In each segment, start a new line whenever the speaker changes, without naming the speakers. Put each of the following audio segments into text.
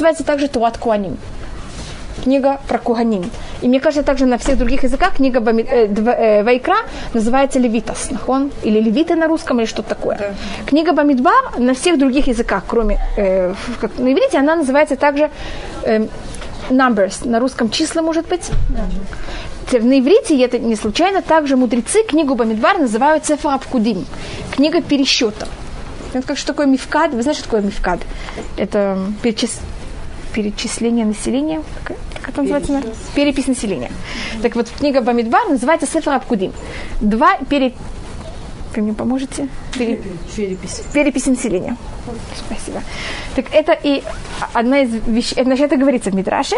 называется также Туат Куаним. Книга про Куганим. И мне кажется, также на всех других языках книга Бами, э, э, Вайкра называется Левитас. Он, или Левиты на русском, или что-то такое. Да. Книга Бамидбар на всех других языках, кроме э, как, на иврите, она называется также э, Numbers. На русском числа, может быть. Да. На иврите, и это не случайно, также мудрецы книгу Бамидбар называют Сефа Абкудим. Книга пересчета. Это как что такое мифкад? Вы знаете, что такое мифкад? Это перечис... перечисление населения. Как, как это называется? Перепись. Перепись населения. Так вот, книга Бамидбар называется Сефер Абкудим. Два пере... Вы мне поможете? Пере... Перепись. Перепись населения. Спасибо. Так это и одна из вещей, значит, это говорится в Мидраше,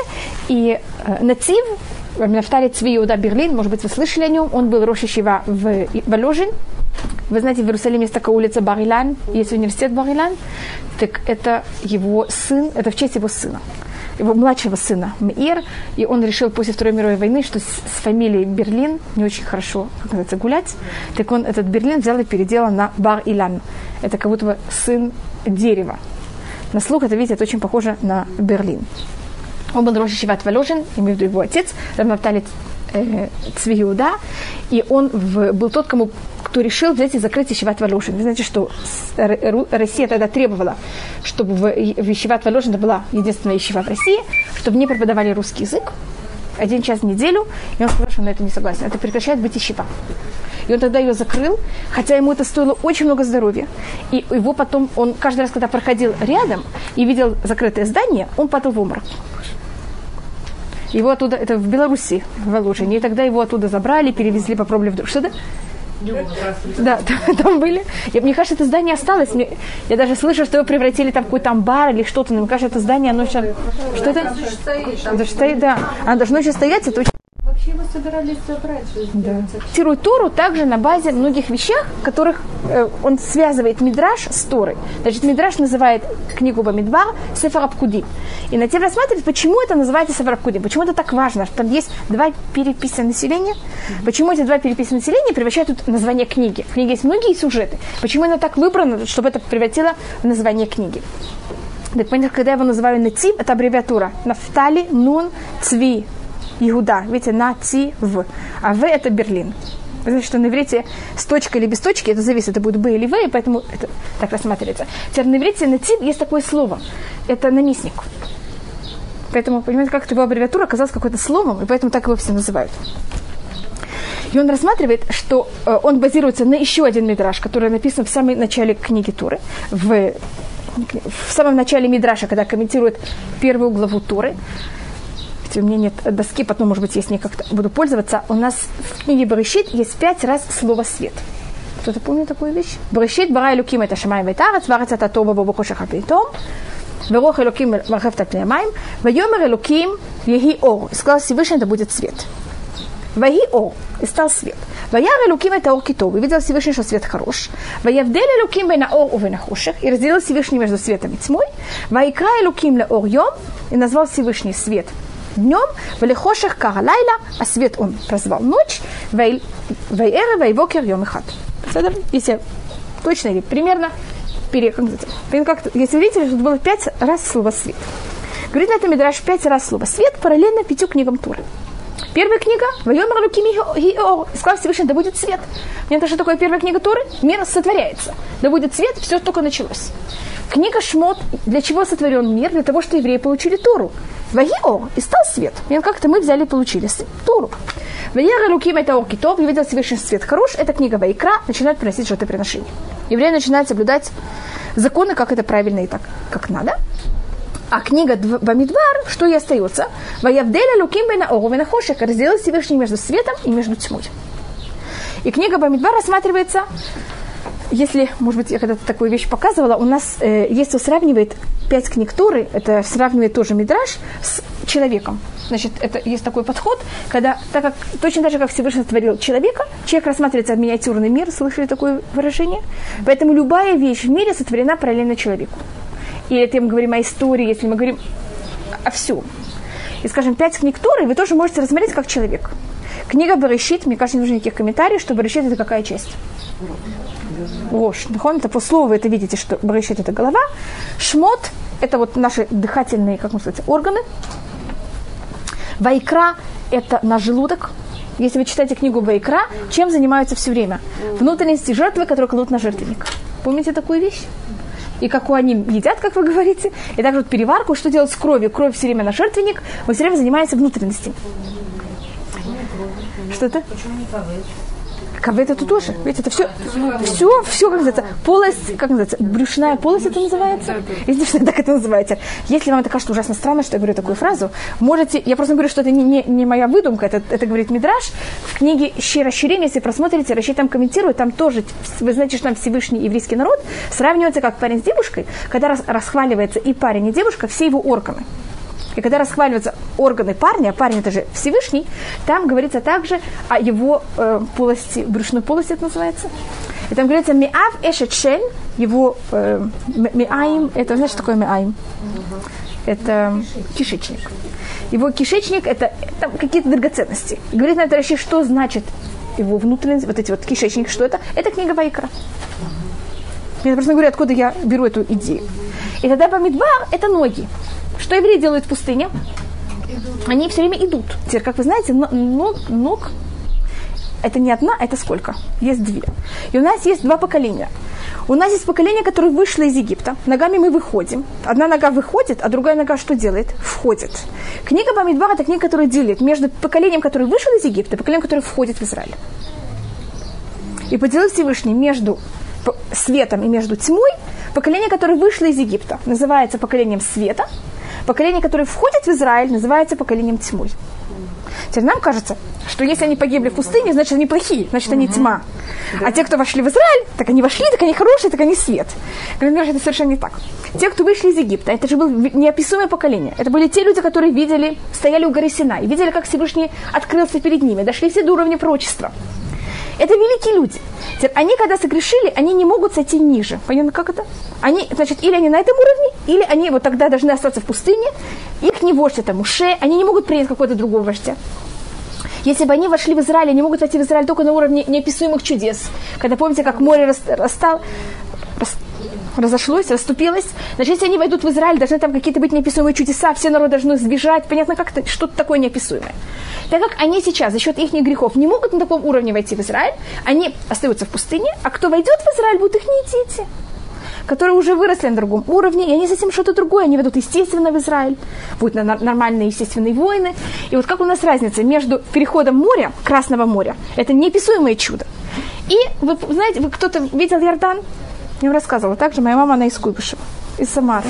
и э, Нацив, Нафтали Цви Иуда Берлин, может быть, вы слышали о нем, он был Рошишива в Воложин, вы знаете, в Иерусалиме есть такая улица Барилан, есть университет Барилан, так это его сын, это в честь его сына его младшего сына Мир, и он решил после Второй мировой войны, что с, с фамилией Берлин не очень хорошо, как называется, гулять, так он этот Берлин взял и переделал на Бар Илан. Это как будто бы сын дерева. На слух это, видите, это очень похоже на Берлин. Он был Роша Шиват Валожин, имею в виду его отец, Рамнаптали э, Цвиуда, и он в, был тот, кому кто решил взять и закрыть Ищеват Волошин. Вы знаете, что Россия тогда требовала, чтобы в, Ищеват Волошин была единственная Ищева в России, чтобы не преподавали русский язык один час в неделю, и он сказал, что он на это не согласен. Это прекращает быть ищева. И он тогда ее закрыл, хотя ему это стоило очень много здоровья. И его потом, он каждый раз, когда проходил рядом и видел закрытое здание, он падал в обморок. Его оттуда, это в Беларуси, в Воложине, и тогда его оттуда забрали, перевезли, попробовали вдруг. Что-то? Да, там, там были. Я, мне кажется, это здание осталось. Мне, я даже слышу, что его превратили там в какой-то амбар или что-то. Но мне кажется, это здание, оно сейчас... Что это? Это стоит, да. Оно должно еще стоять, это очень Вообще его собирались забрать. Да. Цитирует Тору также на базе многих вещах, которых э, он связывает Мидраш с Торой. Значит, Мидраш называет книгу Бамидбар Сефар Абкуди. И на тем рассматривает, почему это называется Сефар Абкуди. Почему это так важно, что там есть два переписи населения. Mm-hmm. Почему эти два переписи населения превращают тут название книги. В книге есть многие сюжеты. Почему оно так выбрано, чтобы это превратило в название книги. Так, понятно, когда я его называю Нацив, это аббревиатура. Нафтали, Нун, Цви, Иуда. Видите, на ти в. А в это Берлин. Знаете, что на иврите с точкой или без точки, это зависит, это будет Б или В, и поэтому это так рассматривается. Теперь на иврите на тип есть такое слово. Это наместник. Поэтому, понимаете, как его аббревиатура оказалась какой-то словом, и поэтому так его все называют. И он рассматривает, что э, он базируется на еще один мидраж, который написан в самом начале книги Туры, в, в самом начале мидраша, когда комментирует первую главу Туры есть у меня нет доски, потом, может быть, если я как-то буду пользоваться. У нас в книге Барышит есть пять раз слово «свет». Кто-то помнит такую вещь? Барышит, бара элуким это шамай ветарец, варец это тоба бобу хошах апитом, ורוח אלוקים מרחפת על פני המים, ויאמר אלוקים יהי אור. сказал Всевышний, это будет свет. Ваги ор, и стал свет. Ваяр Элуким это ор китов, и видел Всевышний, что свет хорош. Ваявдель Элуким бей на ор увы на хоших, и разделил Всевышний между светом и тьмой. Ваикра Элуким ле ор йом, и назвал Всевышний свет днем, велихоших каралайла, а свет он прозвал ночь, вейэра вейвокер йом ихат. Если точно или примерно, пере, как, если видите, тут было пять раз слово свет. Говорит на этом Мидраш пять раз слово свет параллельно пятью книгам Туры. Первая книга «Вайомар Лукими Сказал Всевышний, да будет свет. Мне что такое первая книга Туры? Мир сотворяется. Да будет свет, все только началось. Книга Шмот, для чего сотворен мир? Для того, что евреи получили Туру. Вагио, и стал свет. И как-то мы взяли и получили Туру. Ваяра Луким это Окитов, и видел Всевышний свет хорош, это книга Вайкра, начинает приносить жертвоприношение. Евреи начинают соблюдать законы, как это правильно и так, как надо. А книга Бамидвар, что и остается? Ваявделя Луким Бена Оровена Хошек, разделил Всевышний между светом и между тьмой. И книга Бамидвар рассматривается если, может быть, я когда-то такую вещь показывала, у нас, э, если сравнивает пять книг Торы, это сравнивает тоже Мидраш с человеком. Значит, это есть такой подход, когда, так как, точно так же, как Всевышний творил человека, человек рассматривается как миниатюрный мир, слышали такое выражение? Поэтому любая вещь в мире сотворена параллельно человеку. И это мы говорим о истории, если мы говорим о всем. И, скажем, пять книг Торы вы тоже можете рассмотреть как человек. Книга Барышит, мне кажется, не нужно никаких комментариев, что Барышит это какая часть? Рош. Нахон, это по слову вы это видите, что Барышит это голова. Шмот это вот наши дыхательные, как можно сказать, органы. Вайкра – это наш желудок. Если вы читаете книгу Вайкра, чем занимаются все время? Внутренности жертвы, которые кладут на жертвенник. Помните такую вещь? и как у они едят, как вы говорите, и также вот переварку, что делать с кровью. Кровь все время на жертвенник, мы все время занимаемся внутренностями. Что это? Почему не Кавет это тоже. Ведь это все, все, все, как называется, полость, как называется, брюшная полость это называется? Если так это называется. Если вам это кажется ужасно странно, что я говорю такую фразу, можете, я просто говорю, что это не, не, не моя выдумка, это, это говорит Мидраш. В книге «Щи расширение», если просмотрите, Раши там комментирует, там тоже, вы знаете, что там Всевышний еврейский народ сравнивается как парень с девушкой, когда рас, расхваливается и парень, и девушка, все его органы. И когда расхваливаются органы парня, а парень это же Всевышний, там говорится также о его э, полости, брюшной полости это называется. И там говорится миав эшет его э, миаим, это знаешь, что такое миаим? Это кишечник. Его кишечник это, это какие-то драгоценности. И говорит на это вообще, что значит его внутренность, вот эти вот кишечники, что это? Это книга Вайкра. Я просто говорю, откуда я беру эту идею. И тогда Бамидбар – это ноги. Что евреи делают в пустыне? Они все время идут. Теперь, как вы знаете, ног, ног это не одна, это сколько? Есть две. И у нас есть два поколения. У нас есть поколение, которое вышло из Египта. Ногами мы выходим. Одна нога выходит, а другая нога что делает? Входит. Книга Бамидбар – это книга, которая делит между поколением, которое вышло из Египта, и поколением, которое входит в Израиль. И поделил Всевышний между светом и между тьмой поколение, которое вышло из Египта. Называется поколением света – Поколение, которое входит в Израиль, называется поколением тьмы. Теперь нам кажется, что если они погибли в пустыне, значит они плохие, значит они тьма. Да. А те, кто вошли в Израиль, так они вошли, так они хорошие, так они свет. Говорят, это совершенно не так. Те, кто вышли из Египта, это же было неописуемое поколение. Это были те люди, которые видели, стояли у горы Сина и видели, как Всевышний открылся перед ними, дошли все до уровня прочества. Это великие люди. Они, когда согрешили, они не могут сойти ниже. Понятно, как это? Они, значит, или они на этом уровне, или они вот тогда должны остаться в пустыне. Их не вождь это Муше, они не могут принять какого-то другого вождя. Если бы они вошли в Израиль, они могут войти в Израиль только на уровне неописуемых чудес. Когда помните, как море растал, разошлось, расступилось. Значит, если они войдут в Израиль, должны там какие-то быть неописуемые чудеса, все народы должны сбежать. Понятно, как это что-то такое неописуемое. Так как они сейчас за счет их грехов не могут на таком уровне войти в Израиль, они остаются в пустыне, а кто войдет в Израиль, будут их не дети которые уже выросли на другом уровне, и они затем что-то другое, они ведут естественно в Израиль, будут нормальные естественные войны. И вот как у нас разница между переходом моря, Красного моря, это неописуемое чудо. И вы знаете, вы кто-то видел Иордан? Я рассказывала. Также моя мама, она из Куйбышева, из Самары.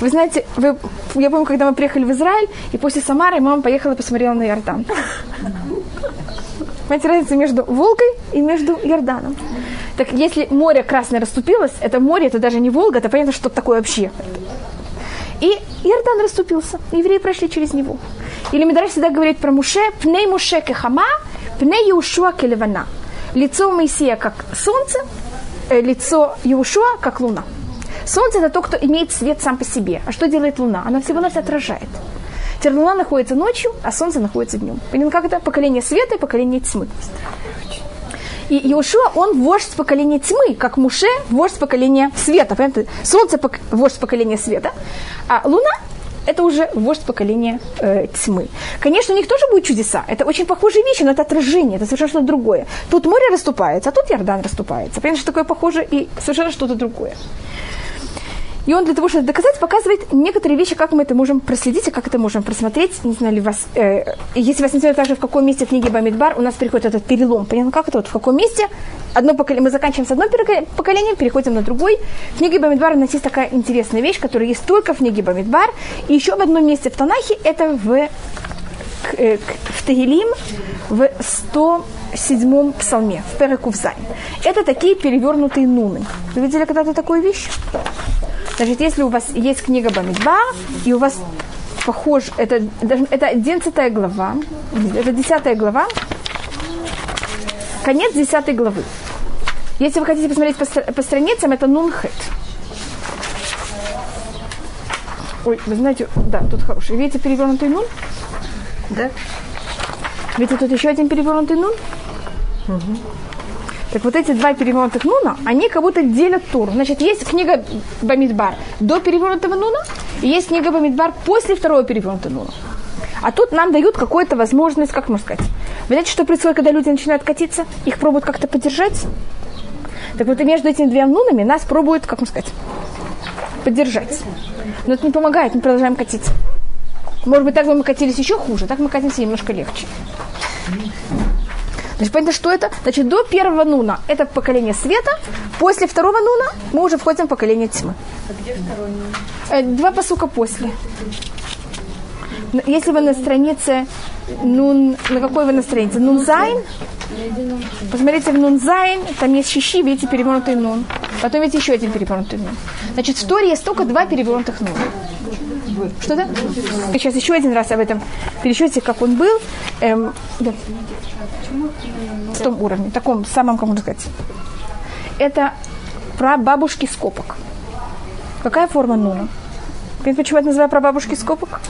Вы знаете, вы, я помню, когда мы приехали в Израиль, и после Самары мама поехала и посмотрела на Иордан. Понимаете, разница между Волгой и между Иорданом. Так если море красное расступилось, это море, это даже не Волга, это понятно, что такое вообще. И Иордан расступился, евреи прошли через него. Или Медраж всегда говорит про Муше, пней Муше кехама, пней Иушуа келевана. Лицо Моисея как солнце, лицо Иешуа как луна. Солнце это то, кто имеет свет сам по себе. А что делает луна? Она всего нас отражает. Теперь луна находится ночью, а солнце находится днем. Понятно, как это? Поколение света и поколение тьмы. И Иошуа, он вождь поколения тьмы, как Муше, вождь поколения света. Понятно? Солнце – вождь поколения света, а Луна это уже вождь поколения э, тьмы. Конечно, у них тоже будут чудеса. Это очень похожие вещи, но это отражение, это совершенно что-то другое. Тут море расступается, а тут Иордан расступается. Понятно, что такое похоже и совершенно что-то другое. И он для того, чтобы доказать, показывает некоторые вещи, как мы это можем проследить и как это можем просмотреть. Не знаю ли вас, э, если вас интересует также, в каком месте в книге Бамидбар у нас приходит этот перелом. Понятно, как это вот, в каком месте одно поколение, мы заканчиваем с одным поколением, переходим на другой. В книге Бамидбар у нас есть такая интересная вещь, которая есть только в книге Бамидбар. И еще в одном месте в Танахе, это в, э, в Тагилим, в 107 псалме, в Перекувзай. Это такие перевернутые нуны. Вы видели когда-то такую вещь? Значит, если у вас есть книга Бамидба, и у вас похож, это, это 11 глава, это 10 глава, конец 10 главы. Если вы хотите посмотреть по, по страницам, это Нунхет. Ой, вы знаете, да, тут хороший. Видите перевернутый нун? Да. Видите, тут еще один перевернутый нун? Угу. Так вот эти два перевернутых нуна, они как будто делят тур. Значит, есть книга Бамидбар до перевернутого нуна, и есть книга Бамидбар после второго перевернутого нуна. А тут нам дают какую-то возможность, как можно сказать. Вы знаете, что происходит, когда люди начинают катиться? Их пробуют как-то поддержать. Так вот, и между этими двумя нунами нас пробуют, как можно сказать, поддержать. Но это не помогает, мы продолжаем катиться. Может быть, так бы мы катились еще хуже, так мы катимся немножко легче. Значит, понятно, что это? Значит, до первого нуна это поколение света, после второго нуна мы уже входим в поколение тьмы. А где второй нун? Э, два посука после. Если вы на странице Нун, на какой вы на странице? נון זיין? Посмотрите в נון זיין, там есть שישי, видите, перевернутый Нун. Потом видите еще один перевернутый Нун. Значит, в Торе есть только два перевернутых Нуна. Что-то? Сейчас еще один раз об этом пересчете, как он был. Эм, да. В том уровне, таком самом, как можно сказать. Это про бабушки скопок. Какая форма Нуна? Понимаете, почему я это называю про бабушки скопок?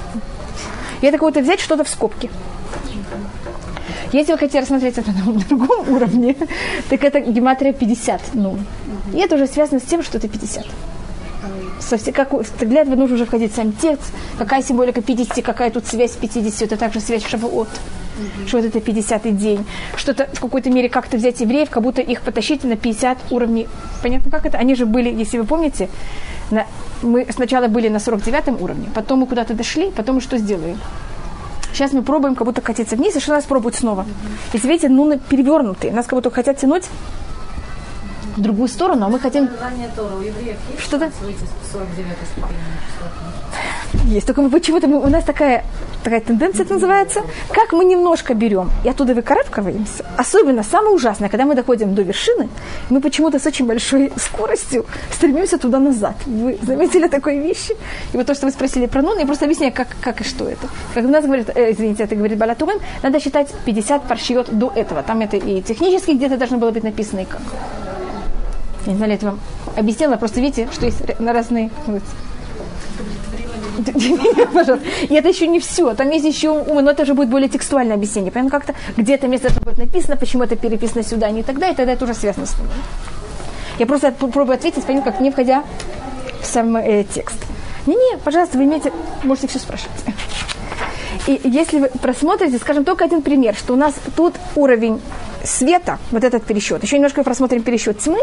Я так вот взять что-то в скобке. Если вы хотите рассмотреть это на другом уровне, так это гематрия 50. Ну, и это уже связано с тем, что это 50. Совсем, как, для этого нужно уже входить сам текст, какая символика 50, какая тут связь 50, это также связь Шавуот, mm-hmm. что вот это 50 день, что-то в какой-то мере как-то взять евреев, как будто их потащить на 50 уровней. Понятно, как это? Они же были, если вы помните, на, мы сначала были на 49 уровне, потом мы куда-то дошли, потом мы что сделали? Сейчас мы пробуем как будто катиться вниз, и что нас пробуют снова. Если видите, ну перевернутые. Нас как будто хотят тянуть в другую сторону, а мы хотим... Что-то? Есть, только мы почему-то, у нас такая, такая тенденция это называется, как мы немножко берем и оттуда выкарабкиваемся. Особенно самое ужасное, когда мы доходим до вершины, мы почему-то с очень большой скоростью стремимся туда-назад. Вы заметили такой вещи? И вот то, что вы спросили про Нун, я просто объясняю, как, как и что это. Как у нас говорит, э, извините, это говорит Балатурин, надо считать 50 паршиот до этого. Там это и технически где-то должно было быть написано, и как. Я не знаю, это вам объяснила, просто видите, что есть на разные... Пожалуйста. И это еще не все. Там есть еще умы, но это уже будет более текстуальное объяснение. Понятно, как-то где-то место это будет написано, почему это переписано сюда, а не тогда, и тогда это уже связано с ним. Я просто пробую ответить, понятно, как не входя в сам э, текст. Не-не, пожалуйста, вы имеете, можете все спрашивать. И если вы просмотрите, скажем, только один пример, что у нас тут уровень света, вот этот пересчет, еще немножко просмотрим пересчет тьмы,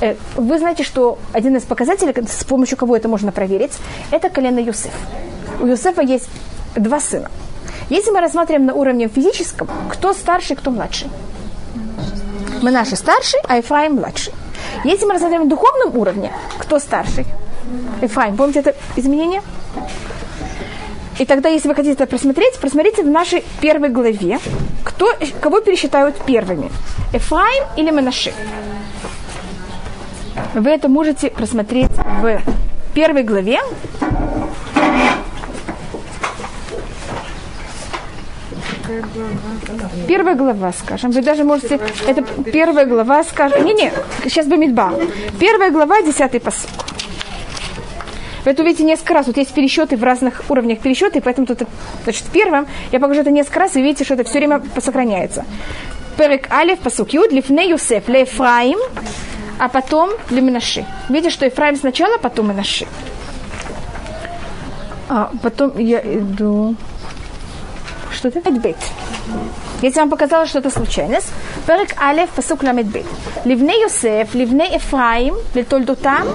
э, вы знаете, что один из показателей, с помощью кого это можно проверить, это колено Юсеф. У Юсефа есть два сына. Если мы рассматриваем на уровне физическом, кто старший, кто младший? Мы наши старший, а Ефраим младший. Если мы рассматриваем на духовном уровне, кто старший? Ефраим. Помните это изменение? И тогда, если вы хотите это просмотреть, просмотрите в нашей первой главе, кто, кого пересчитают первыми. Эфраим или Манаши? Вы это можете просмотреть в первой главе. Первая глава, скажем. Вы даже можете... Это первая глава, скажем... Не-не, сейчас бы Мидба. Первая глава, десятый посыл. Вы это увидите несколько раз. Вот есть пересчеты в разных уровнях пересчеты, поэтому тут, значит, в первом я покажу это несколько раз, и видите, что это все время сохраняется. Перек Алиф, посук Юд, Лифне Юсеф, Лефраим, а потом Леминаши. Видите, что Ефраим сначала, потом Минаши. А потом я иду... Что это? Бет. Если вам показалось, что это случайность, Перек Алиф, посук Ламедбет. Ливне Юсеф, Ливне Ефраим, Летольдутам,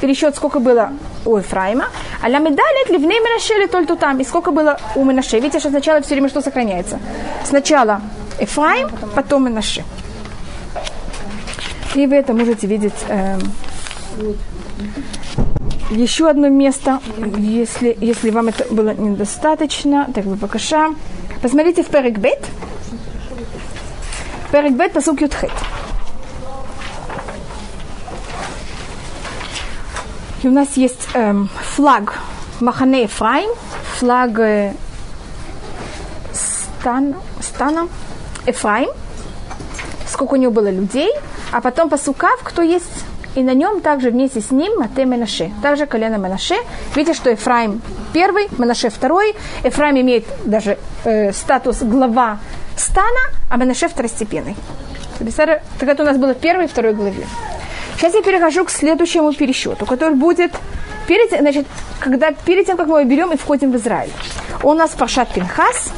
пересчет сколько было у Ефраима, а ля медалит ливней Менаше только там. И сколько было у Менаше? Видите, что сначала все время что сохраняется? Сначала Ефраим, потом Менаше. И вы это можете видеть э, еще одно место, если, если вам это было недостаточно, так вы покаша. Посмотрите в Перекбет. Перекбет посук Ютхет. И у нас есть эм, флаг Махане Ефраим, флаг э, стан, стана Ефраим, сколько у него было людей, а потом по сукав, кто есть, и на нем также вместе с ним Мате Менаше, также колено Менаше. Видите, что Ефраим первый, Менаше второй. Ефраим имеет даже э, статус глава стана, а Менаше второстепенный. Так это у нас было в первой и второй главе. Сейчас я перехожу к следующему пересчету, который будет перед, значит, когда, перед тем, как мы его берем и входим в Израиль. У нас Пашат Пинхас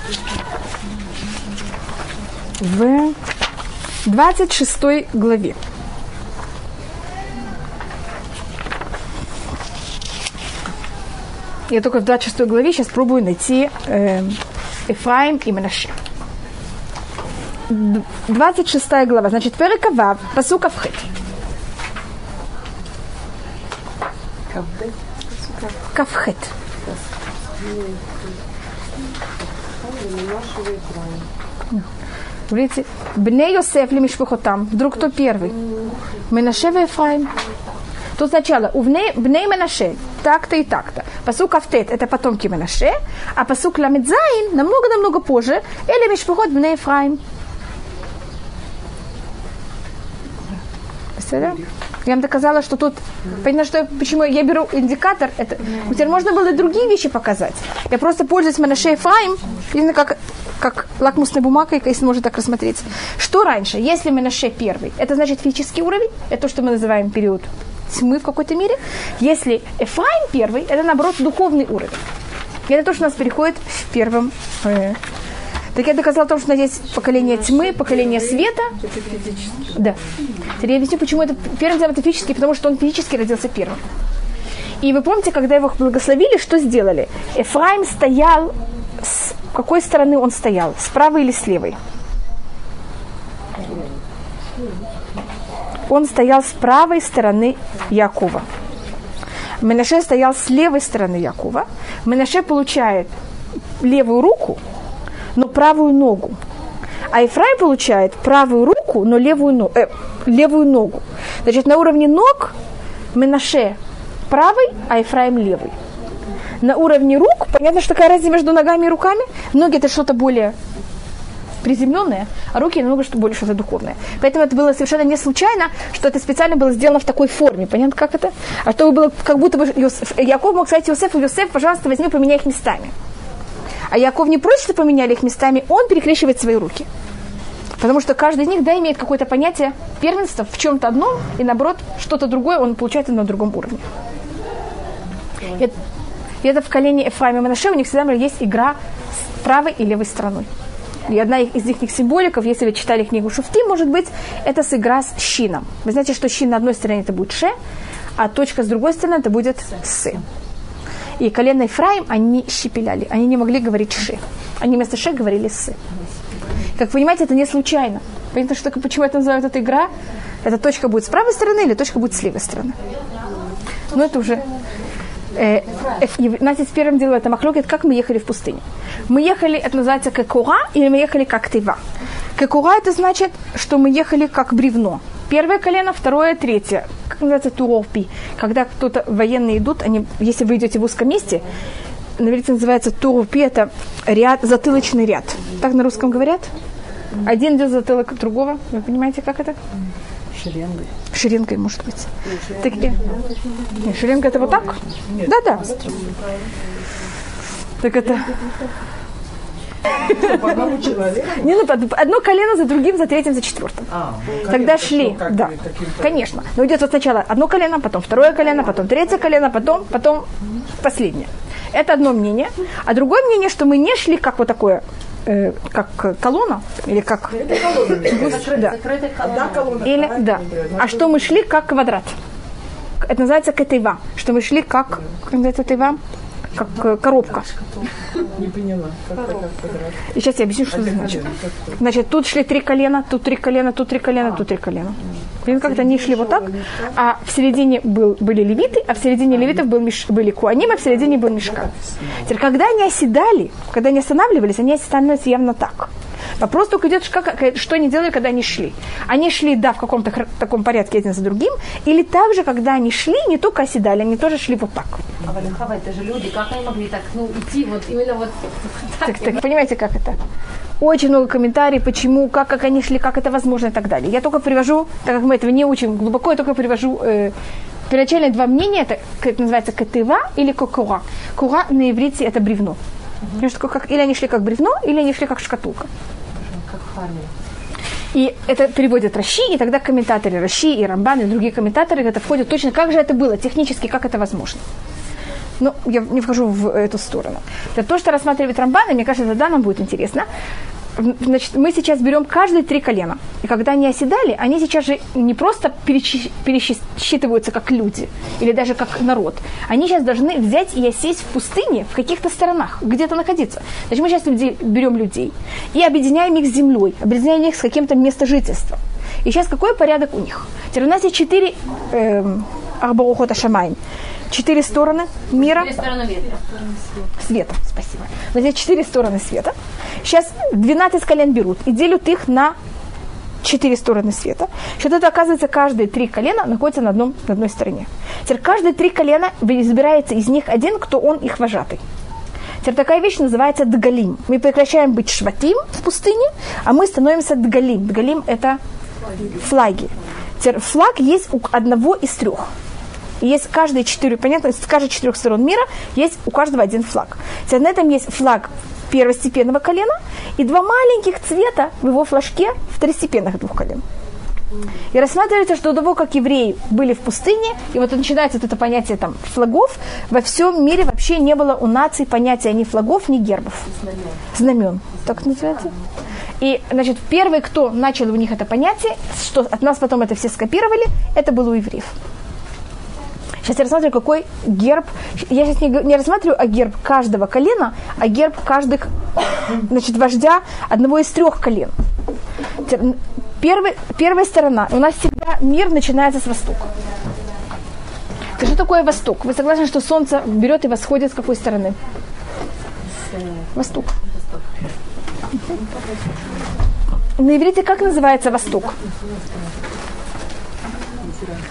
в 26 главе. Я только в 26 главе сейчас пробую найти э, Эфраим и Менаше. 26 глава, значит, Перекавав, посука в Кавхет. Видите, בני יוסף למשפחותם. Вдруг кто первый? Менаше Ефраим. Тут сначала у בני Менаше так-то и так-то. Посук Автет – это потомки Менаше, а посук ל״ז намного-намного позже. אלה משפחות בני אפרים. Представляете? Я вам доказала, что тут... Понятно, что почему я беру индикатор. Это, теперь можно было и другие вещи показать. Я просто пользуюсь Манаше Ефраим, как, как лакмусной бумагой, если можно так рассмотреть. Что раньше? Если Манаше первый, это значит физический уровень, это то, что мы называем период тьмы в какой-то мере. Если Эфраим первый, это наоборот духовный уровень. И это то, что у нас переходит в первом э, так я доказала том, что у нас есть поколение тьмы, поколение света. Да. Теперь я объясню, почему это первым делом это физически, потому что он физически родился первым. И вы помните, когда его благословили, что сделали? Эфраим стоял, с какой стороны он стоял? С правой или с левой? Он стоял с правой стороны Якова. Менаше стоял с левой стороны Якова. Менаше получает левую руку, но правую ногу. А Ефраим получает правую руку, но левую, э, левую ногу. Значит, на уровне ног Менаше правый, а Ефраим левый. На уровне рук, понятно, что такая разница между ногами и руками. Ноги это что-то более приземленное, а руки намного что более что-то духовное. Поэтому это было совершенно не случайно, что это специально было сделано в такой форме. Понятно, как это? А чтобы было как будто бы Йосеф, Яков мог сказать Йосефу, Йосеф, пожалуйста, возьми, поменяй их местами. А Яков не просит, чтобы поменяли их местами, он перекрещивает свои руки. Потому что каждый из них, да, имеет какое-то понятие первенства в чем-то одном, и наоборот, что-то другое он получает на другом уровне. И это, в колене Эфраима и Манаше у них всегда есть игра с правой и левой стороной. И одна из их символиков, если вы читали книгу Шуфти, может быть, это с игра с щином. Вы знаете, что щин на одной стороне это будет ше, а точка с другой стороны это будет сы и колено Ефраим, они щепеляли, они не могли говорить ши. Они вместо ши говорили сы. Как вы понимаете, это не случайно. Понятно, что почему это называют эта игра? Эта точка будет с правой стороны или точка будет с левой стороны. Ну, это уже... Э, э, Настя первым делом это махлокет, как мы ехали в пустыне. Мы ехали, это называется кекура, или мы ехали как тыва. Кекура это значит, что мы ехали как бревно. Первое колено, второе, третье. Как называется туровпи? Когда кто-то военные идут, они, если вы идете в узком месте, на иврите называется туровпи, это ряд, затылочный ряд. Так на русском говорят? Один идет затылок другого. Вы понимаете, как это?
Шеренгой.
Шеренгой, может быть. Так, и... Нет, шеренга это вот так? Да, да. Так это... Не, ну, одно колено за другим, за третьим, за четвертым. А, ну, Тогда шли, да, конечно. Но идет вот сначала одно колено, потом второе колено, потом третье колено, потом, потом последнее. Это одно мнение. А другое мнение, что мы не шли как вот такое э, как колонна или как да. Или да. А что мы шли как квадрат? Это называется кетева, что мы шли как называется кетева? Как э, коробка.
Не поняла.
И сейчас я объясню, что это значит. Значит, тут шли три колена, тут три колена, тут три колена, тут три колена. Видно, как-то они шли вот так, а в середине был, были левиты, а в середине левитов был миш, были куаним, а в середине был мешка. Теперь, когда они оседали, когда они останавливались, они останавливались явно так. Вопрос только идет, как, что они делали, когда они шли. Они шли, да, в каком-то таком порядке один за другим, или также, когда они шли, не только оседали, они тоже шли вот так.
А Валюхава, это же люди, как они могли так, ну, идти вот именно вот
так? Так, так понимаете, как это? Очень много комментариев, почему, как, как они шли, как это возможно и так далее. Я только привожу, так как мы этого не учим глубоко, я только привожу э, первоначальные два мнения, это, это называется катыва или кокура. Кура на иврите это бревно. Mm-hmm. Что, как, или они шли как бревно, или они шли как шкатулка.
Как.
И это переводят Раши, и тогда комментаторы Раши и Рамбан и другие комментаторы это входят точно, как же это было технически, как это возможно. Ну, я не вхожу в эту сторону. Это то, что рассматривает Рамбан, и мне кажется, тогда нам будет интересно значит, мы сейчас берем каждые три колена. И когда они оседали, они сейчас же не просто пересчитываются как люди или даже как народ. Они сейчас должны взять и осесть в пустыне в каких-то сторонах, где-то находиться. Значит, мы сейчас людей, берем людей и объединяем их с землей, объединяем их с каким-то местом жительства. И сейчас какой порядок у них? Теперь у нас есть четыре эм, Арбаухота Шамайн четыре стороны мира.
Четыре стороны ветра.
Света, спасибо. Нас есть четыре стороны света. Сейчас 12 колен берут и делят их на четыре стороны света. Сейчас это оказывается, каждые три колена находятся на, одном, на одной стороне. Теперь каждые три колена избирается из них один, кто он их вожатый. Теперь такая вещь называется дгалим. Мы прекращаем быть шватим в пустыне, а мы становимся дгалим. Дгалим – это флаги. Теперь флаг есть у одного из трех. Есть каждые четыре, понятно, с каждой четырех сторон мира есть у каждого один флаг. Теперь на этом есть флаг первостепенного колена и два маленьких цвета в его флажке второстепенных двух колен. И рассматривается, что до того, как евреи были в пустыне, и вот начинается вот это понятие там флагов, во всем мире вообще не было у наций понятия ни флагов, ни гербов. Знамен. Знамен. Так называется? И, значит, первый, кто начал у них это понятие, что от нас потом это все скопировали, это был у евреев. Сейчас я рассматриваю, какой герб. Я сейчас не, не рассматриваю а герб каждого колена, а герб каждых, значит, вождя одного из трех колен. Первый, первая сторона. У нас всегда мир начинается с востока. Что такое восток? Вы согласны, что солнце берет и восходит с какой стороны? Восток. На иврите как называется восток?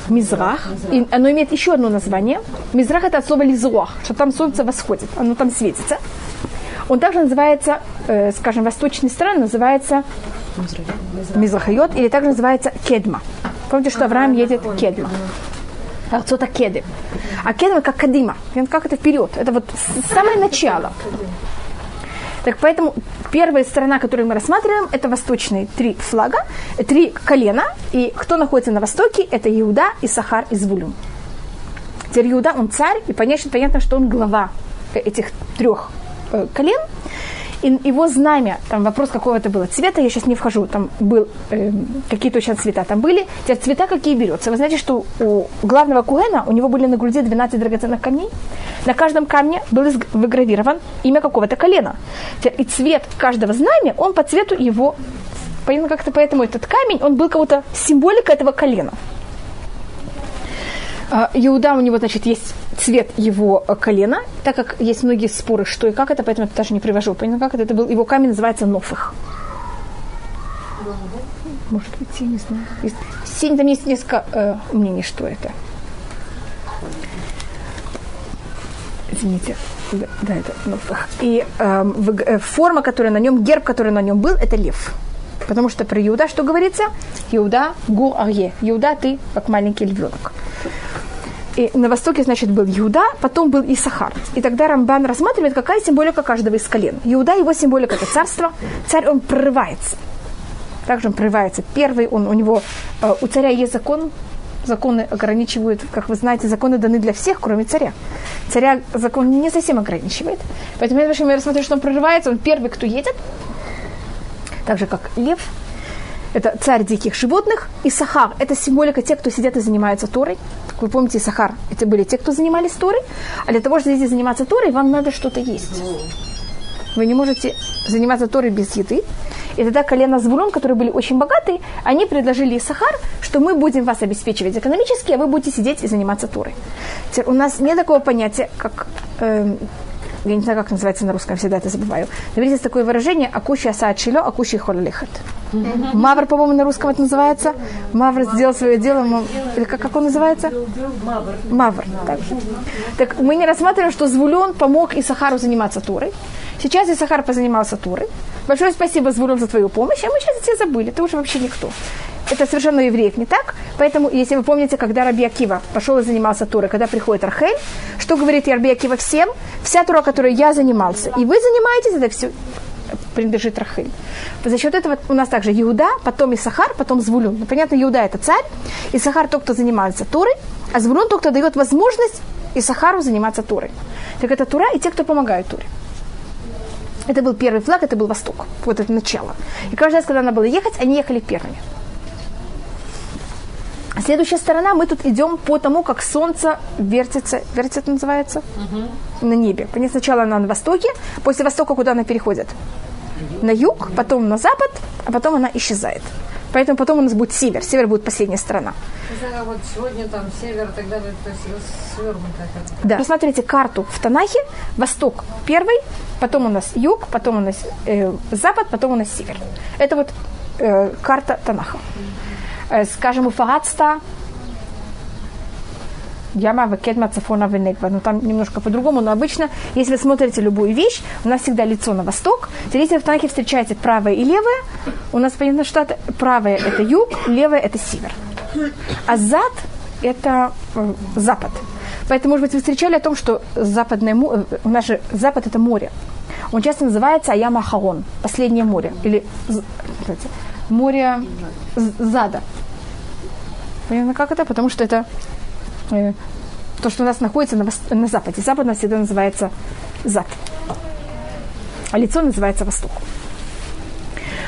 Мизрах. И оно имеет еще одно название. Мизрах это от слова лизруах, что там солнце восходит, оно там светится. Он также называется, э, скажем, восточной стороны называется Мизрахайот, или также называется Кедма. Помните, что Авраам едет Кедма. Арцота Кеды. А Кедма как Кадима. Как это вперед. Это вот самое начало. Так поэтому первая сторона, которую мы рассматриваем, это восточные три флага, три колена. И кто находится на востоке, это Иуда, и Сахар и Звулюн. Теперь Иуда, он царь, и понятно, понятно что он глава этих трех э, колен и его знамя, там вопрос какого-то было цвета, я сейчас не вхожу, там был э, какие точно цвета там были. Теперь цвета какие берутся. Вы знаете, что у главного Куэна, у него были на груди 12 драгоценных камней. На каждом камне был выгравирован имя какого-то колена. И цвет каждого знамя, он по цвету его Понятно, как-то поэтому этот камень, он был кого-то символика этого колена. А, Иуда у него, значит, есть цвет его э, колена, так как есть многие споры, что и как это, поэтому я даже не привожу. Понятно, как это, это был, его камень называется Нофах. Может быть, я не знаю. Есть, там есть несколько э, мнений, что это. Извините. Да, это Нофах. И эм, э, форма, которая на нем, герб, который на нем был, это лев. Потому что про Иуда что говорится? Иуда гур арье. Иуда ты как маленький львенок. И на востоке, значит, был Иуда, потом был Исахар. И тогда Рамбан рассматривает, какая символика каждого из колен. Иуда, его символика – это царство. Царь, он прорывается. Также он прорывается. Первый, он, у него, э, у царя есть закон, законы ограничивают, как вы знаете, законы даны для всех, кроме царя. Царя закон не совсем ограничивает. Поэтому я рассматриваю, что он прорывается, он первый, кто едет, так же, как лев, это царь диких животных, и Сахар – это символика тех, кто сидят и занимаются Торой. Вы помните, Сахар – это были те, кто занимались Торой, а для того, чтобы заниматься Торой, вам надо что-то есть. Вы не можете заниматься Торой без еды. И тогда колено Звулон, которые были очень богатые, они предложили Сахар, что мы будем вас обеспечивать экономически, а вы будете сидеть и заниматься Торой. У нас нет такого понятия, как э, я не знаю, как называется на русском, всегда это забываю. Но видите, такое выражение «акущий асаат шило, акущий хололихат». Мавр, по-моему, на русском это называется. Мавр сделал свое дело. Или как, как он называется? Мавр. Мавр. Так. так мы не рассматриваем, что Звулен помог Исахару заниматься Турой. Сейчас Исахар позанимался Турой. Большое спасибо, Звулен, за твою помощь, а мы сейчас тебя забыли. Ты уже вообще никто это совершенно евреев не так. Поэтому, если вы помните, когда Раби Акива пошел и занимался Турой, когда приходит Архель, что говорит Раби Акива всем? Вся Тура, которой я занимался, и вы занимаетесь, это все принадлежит Рахиль. За счет этого у нас также Иуда, потом Исахар, потом Звулюн. Ну, понятно, Иуда это царь, Исахар тот, кто занимается Турой, а Звулюн тот, кто дает возможность Исахару заниматься Турой. Так это Тура и те, кто помогают Туре. Это был первый флаг, это был Восток. Вот это начало. И каждый раз, когда надо было ехать, они ехали первыми. Следующая сторона, мы тут идем по тому, как солнце вертится, вертится называется, угу. на небе. Понятно, сначала она на востоке, после востока куда она переходит? На юг, потом на запад, а потом она исчезает. Поэтому потом у нас будет север. Север будет последняя страна.
Вот сегодня там север, тогда это свернутая.
Да. Посмотрите карту в Танахе. Восток первый, потом у нас юг, потом у нас э, запад, потом у нас север. Это вот э, карта Танаха. Э, скажем, у Фагатста Яма, Векедма, Цафона, Венеква. Ну, там немножко по-другому, но обычно, если вы смотрите любую вещь, у нас всегда лицо на восток. Если в Танахе встречаете правое и левое, у нас понятно, что правое – это юг, левое – это север. А зад – это э, запад. Поэтому, может быть, вы встречали о том, что западное море, э, у нас же запад – это море. Он часто называется Аяма Хаон, последнее море. Или море зада. Понятно, как это? Потому что это э, то, что у нас находится на, на западе. Запад у нас всегда называется зад. А лицо называется восток.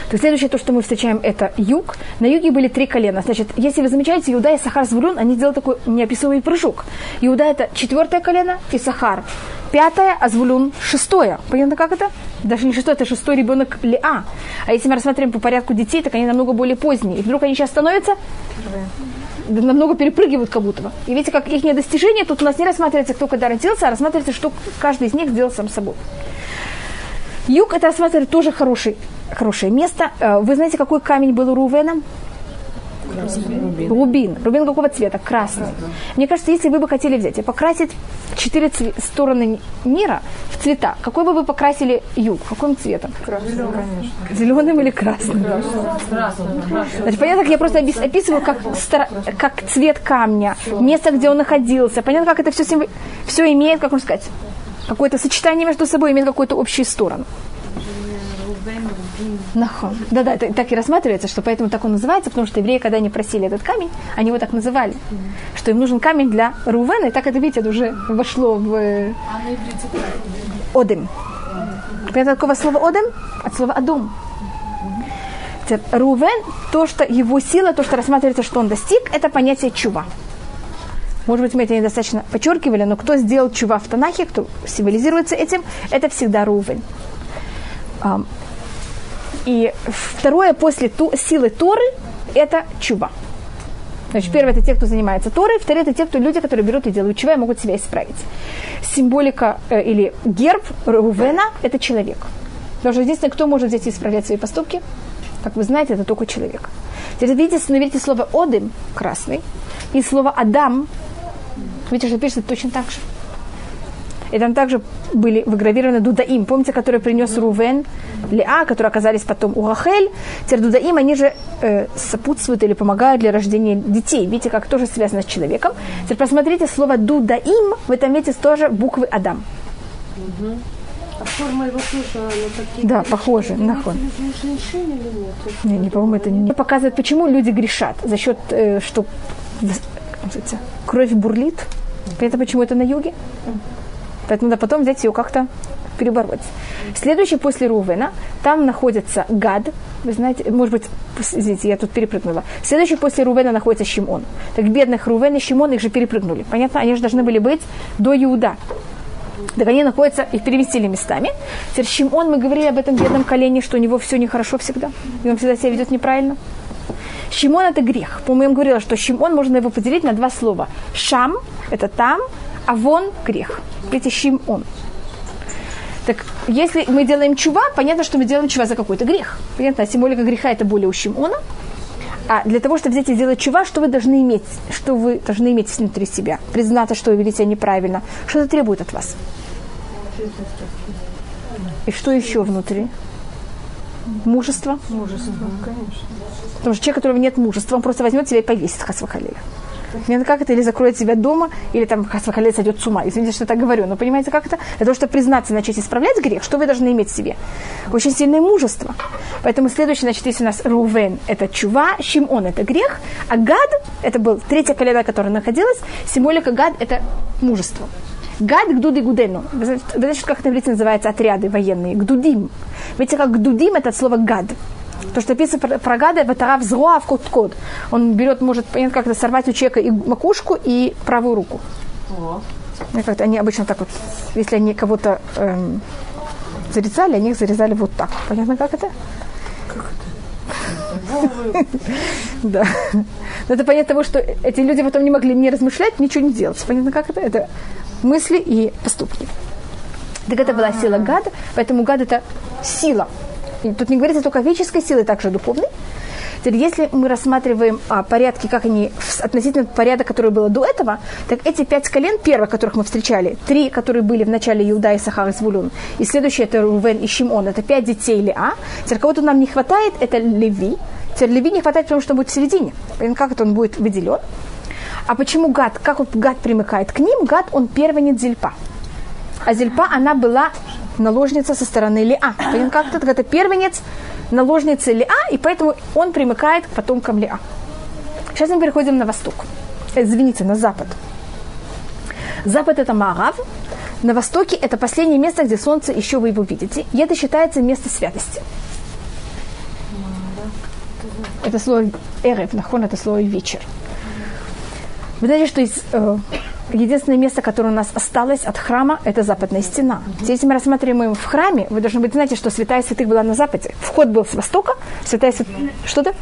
То следующее, то, что мы встречаем, это юг. На юге были три колена. Значит, если вы замечаете, Иуда и Сахар Звулюн, они сделали такой неописуемый прыжок. Иуда это четвертое колено, и Сахар пятое, а Звулюн шестое. Понятно, как это? Даже не шестой, это шестой ребенок Леа. А если мы рассмотрим по порядку детей, так они намного более поздние. И вдруг они сейчас становятся намного перепрыгивают как будто бы. И видите, как их достижение тут у нас не рассматривается, кто когда родился, а рассматривается, что каждый из них сделал сам собой. Юг это рассматривает тоже хороший, хорошее место. Э, вы знаете, какой камень был у Рувена? Рубин. Рубин. Рубин какого цвета? Красный. Мне кажется, если вы бы хотели взять и покрасить четыре цве- стороны мира в цвета, какой бы вы покрасили юг? Каким цветом?
Красным, конечно.
Зеленым или красным?
Красным.
Значит, понятно, как я просто опис- описываю, как, стар- как цвет камня, место, где он находился. Понятно, как это все, символ- все имеет, как можно сказать, какое-то сочетание между собой, имеет какую-то общую сторону. Нахон. Да-да, это так и рассматривается, что поэтому так он называется, потому что евреи, когда они просили этот камень, они его так называли, что им нужен камень для Рувена, и так это, видите, это уже вошло в э, Одем. Понятно, какого слова Одем? От слова Адом. Рувен, то, что его сила, то, что рассматривается, что он достиг, это понятие чува. Может быть, мы это недостаточно подчеркивали, но кто сделал чува в Танахе, кто символизируется этим, это всегда Рувен. И второе после ту, силы Торы – это чува. Значит, первое – это те, кто занимается Торой, второе – это те, кто, люди, которые берут и делают чува и могут себя исправить. Символика э, или герб Рувена – это человек. Потому что единственное, кто может взять и исправлять свои поступки, как вы знаете, это только человек. Теперь видите, видите слово «одым» – красный, и слово «адам» Видите, что пишется точно так же. И там также были выгравированы Дудаим. Помните, который принес Рувен, Леа, которые оказались потом у Рахель. Теперь Дудаим, они же э, сопутствуют или помогают для рождения детей. Видите, как тоже связано с человеком. Теперь посмотрите, слово Дудаим, в этом месте тоже буквы Адам.
А форма его тоже.
Да, похоже,
или нет?
Не, не, по-моему, это не показывает, почему люди грешат. За счет, э, что кровь бурлит. Это почему это на юге? Поэтому надо потом взять ее как-то перебороть. Следующий после Рувена, там находится Гад. Вы знаете, может быть, извините, я тут перепрыгнула. Следующий после Рувена находится Шимон. Так бедных Рувен и Шимон их же перепрыгнули. Понятно? Они же должны были быть до Иуда. Так они находятся, их переместили местами. Теперь Шимон, мы говорили об этом бедном колене, что у него все нехорошо всегда. И он всегда себя ведет неправильно. Шимон это грех. По-моему, я говорила, что Шимон можно его поделить на два слова. Шам – это там, а вон – грех. Видите, Шимон. Так если мы делаем чува, понятно, что мы делаем чува за какой-то грех. Понятно, а символика греха – это более у Шимона. А для того, чтобы взять и сделать чува, что вы должны иметь? Что вы должны иметь внутри себя? Признаться, что вы ведете себя неправильно. Что это требует от вас? И что еще внутри? Мужество?
Мужество, конечно.
Потому что человек, у которого нет мужества, он просто возьмет себя и повесит хасвахалея. Нет, как это? Или закроет себя дома, или там Хасвахалет сойдет с ума. Извините, что я так говорю. Но понимаете, как это? Для того, чтобы признаться, начать исправлять грех, что вы должны иметь в себе? Очень сильное мужество. Поэтому следующий, значит, если у нас Рувен – это чува, Шимон – это грех, а Гад – это был третья колено, которая находилась, символика Гад – это мужество. Гад гдуды гудену. Вы знаете, как в иврите называется отряды военные? Гдудим. Видите, как гдудим – это от слова гад. То, что написано про, гада, это рав зроа в код. Он берет, может, как-то сорвать у человека и макушку, и правую руку.
О.
Как-то они обычно так вот, если они кого-то эм, зарезали, они их зарезали вот так. Понятно, как это? Да. Но это понятно того, что эти люди потом не могли не размышлять, ничего не делать. Понятно, как это? Это мысли и поступки. Так это была сила гада, поэтому гад это сила. Тут не говорится только о физической силе, также духовной. Теперь, если мы рассматриваем а, порядки, как они относительно порядка, который было до этого, так эти пять колен, первых, которых мы встречали, три, которые были в начале Иуда и Сахар и Звулун, и следующие это Рувен и Шимон, это пять детей Леа. Теперь, кого-то нам не хватает, это Леви. Теперь Леви не хватает, потому что он будет в середине. Как это он будет выделен? А почему гад? Как вот гад примыкает к ним? Гад, он первенец Зильпа. А Зильпа, она была наложница со стороны Лиа. Понятно, как это? Это первенец наложницы Лиа, и поэтому он примыкает к потомкам Лиа. Сейчас мы переходим на восток. Э, Извините, на запад. Запад это Маарав. На востоке это последнее место, где солнце еще вы его видите. И это считается место святости. Это слово эрев, нахон, это слово вечер. Вы знаете, что из, э, единственное место, которое у нас осталось от храма, это западная стена. Если мы рассматриваем в храме, вы должны быть, знаете, что святая святых была на западе. Вход был с востока, святая святых... Что-то?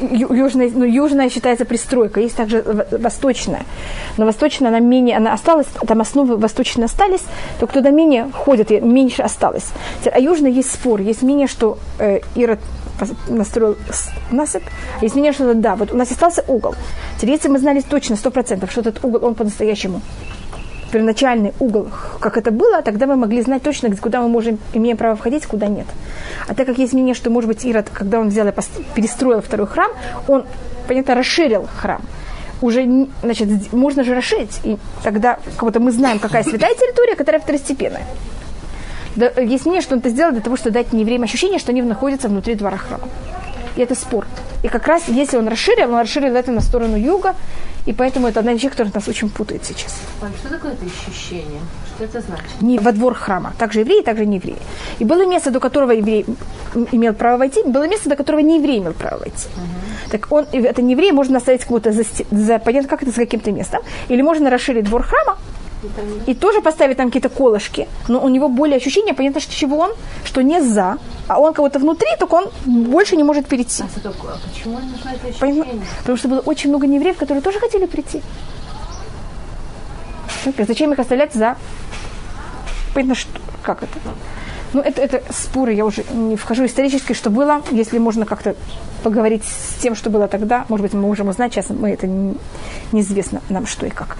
Южная, ну, южная считается пристройка, есть также восточная. Но восточная, она менее, она осталась, там основы восточные остались, только туда менее ходят, и меньше осталось. А южная есть спор, есть мнение, что э, Ирод настроил насыпь, а есть мнение, что да, вот у нас остался угол. Теперь, если мы знали точно, сто процентов, что этот угол, он по-настоящему первоначальный угол, как это было, тогда мы могли знать точно, куда мы можем, имеем право входить, куда нет. А так как есть мнение, что, может быть, Ирод, когда он взял и перестроил второй храм, он, понятно, расширил храм. Уже, не- значит, можно же расширить, и тогда как будто мы знаем, какая святая территория, которая второстепенная. Да, э, есть мнение, что он это сделал для того, чтобы дать неевреям ощущение, что они находятся внутри двора храма. И это спор. И как раз, если он расширил, он расширил это на сторону юга, и поэтому это одна вещь, которая нас очень путает сейчас.
Ань, что такое это ощущение? Что это значит?
не во двор храма. Также евреи, также не евреи. И было место, до которого еврей имел право войти, было место, до которого не еврей имел право войти. Так он, это не еврей, можно оставить кого-то за, за понятно, как это, за каким-то местом. Или можно расширить двор храма, и тоже поставить там какие-то колышки, но у него более ощущение, понятно, что чего он, что не за, а он кого-то внутри, только он больше не может перейти.
А? А почему нужно это ощущение?
Потому что было очень много неевреев, которые тоже хотели прийти. Зачем их оставлять за... Понятно, что... Как это? Ну, это, это споры, я уже не вхожу исторически, что было. Если можно как-то поговорить с тем, что было тогда, может быть, мы можем узнать, сейчас мы это не- неизвестно нам, что и как.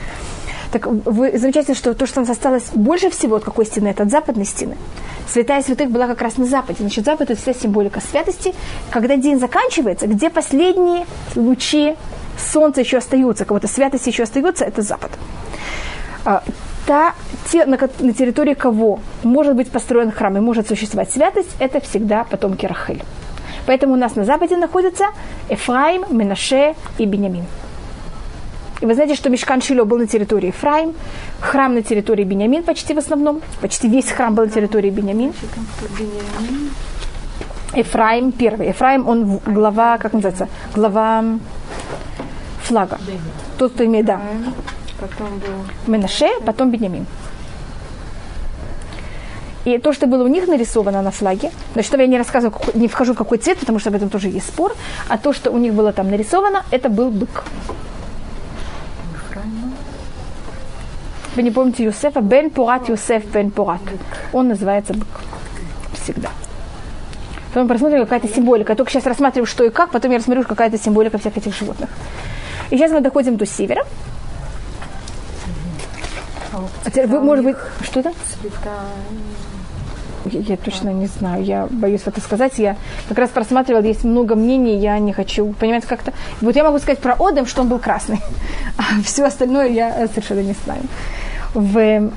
Так вы замечательно, что то, что нас осталось больше всего от какой стены, это от западной стены. Святая святых была как раз на западе. Значит, запад это вся символика святости. Когда день заканчивается, где последние лучи солнца еще остаются, кого-то святости еще остаются, это запад. А, та, те, на, на территории кого может быть построен храм и может существовать святость, это всегда потомки Рахель. Поэтому у нас на западе находятся Эфраим, Менаше и Бенямин. И вы знаете, что Мешкан Шило был на территории Ефраим, храм на территории Бенямин почти в основном, почти весь храм был на территории Бенямин. Ефраим первый. Ефраим, он глава, как называется, глава флага. Тот, кто имеет, да, Менаше, потом Бенямин. И то, что было у них нарисовано на флаге, значит, я не рассказываю, не вхожу в какой цвет, потому что об этом тоже есть спор, а то, что у них было там нарисовано, это был бык. Вы не помните Юсефа? Бен Пурат Юсеф Бен Пурат. Он называется бык. Всегда. Потом посмотрим, какая-то символика. Только сейчас рассматриваю, что и как, потом я рассмотрю какая-то символика всех этих животных. И сейчас мы доходим до севера. А теперь вы, может быть, что-то? Я, я точно не знаю, я боюсь это сказать. Я как раз просматривала, есть много мнений, я не хочу, понимаете, как-то... Вот я могу сказать про Одем, что он был красный, а все остальное я совершенно не знаю. В,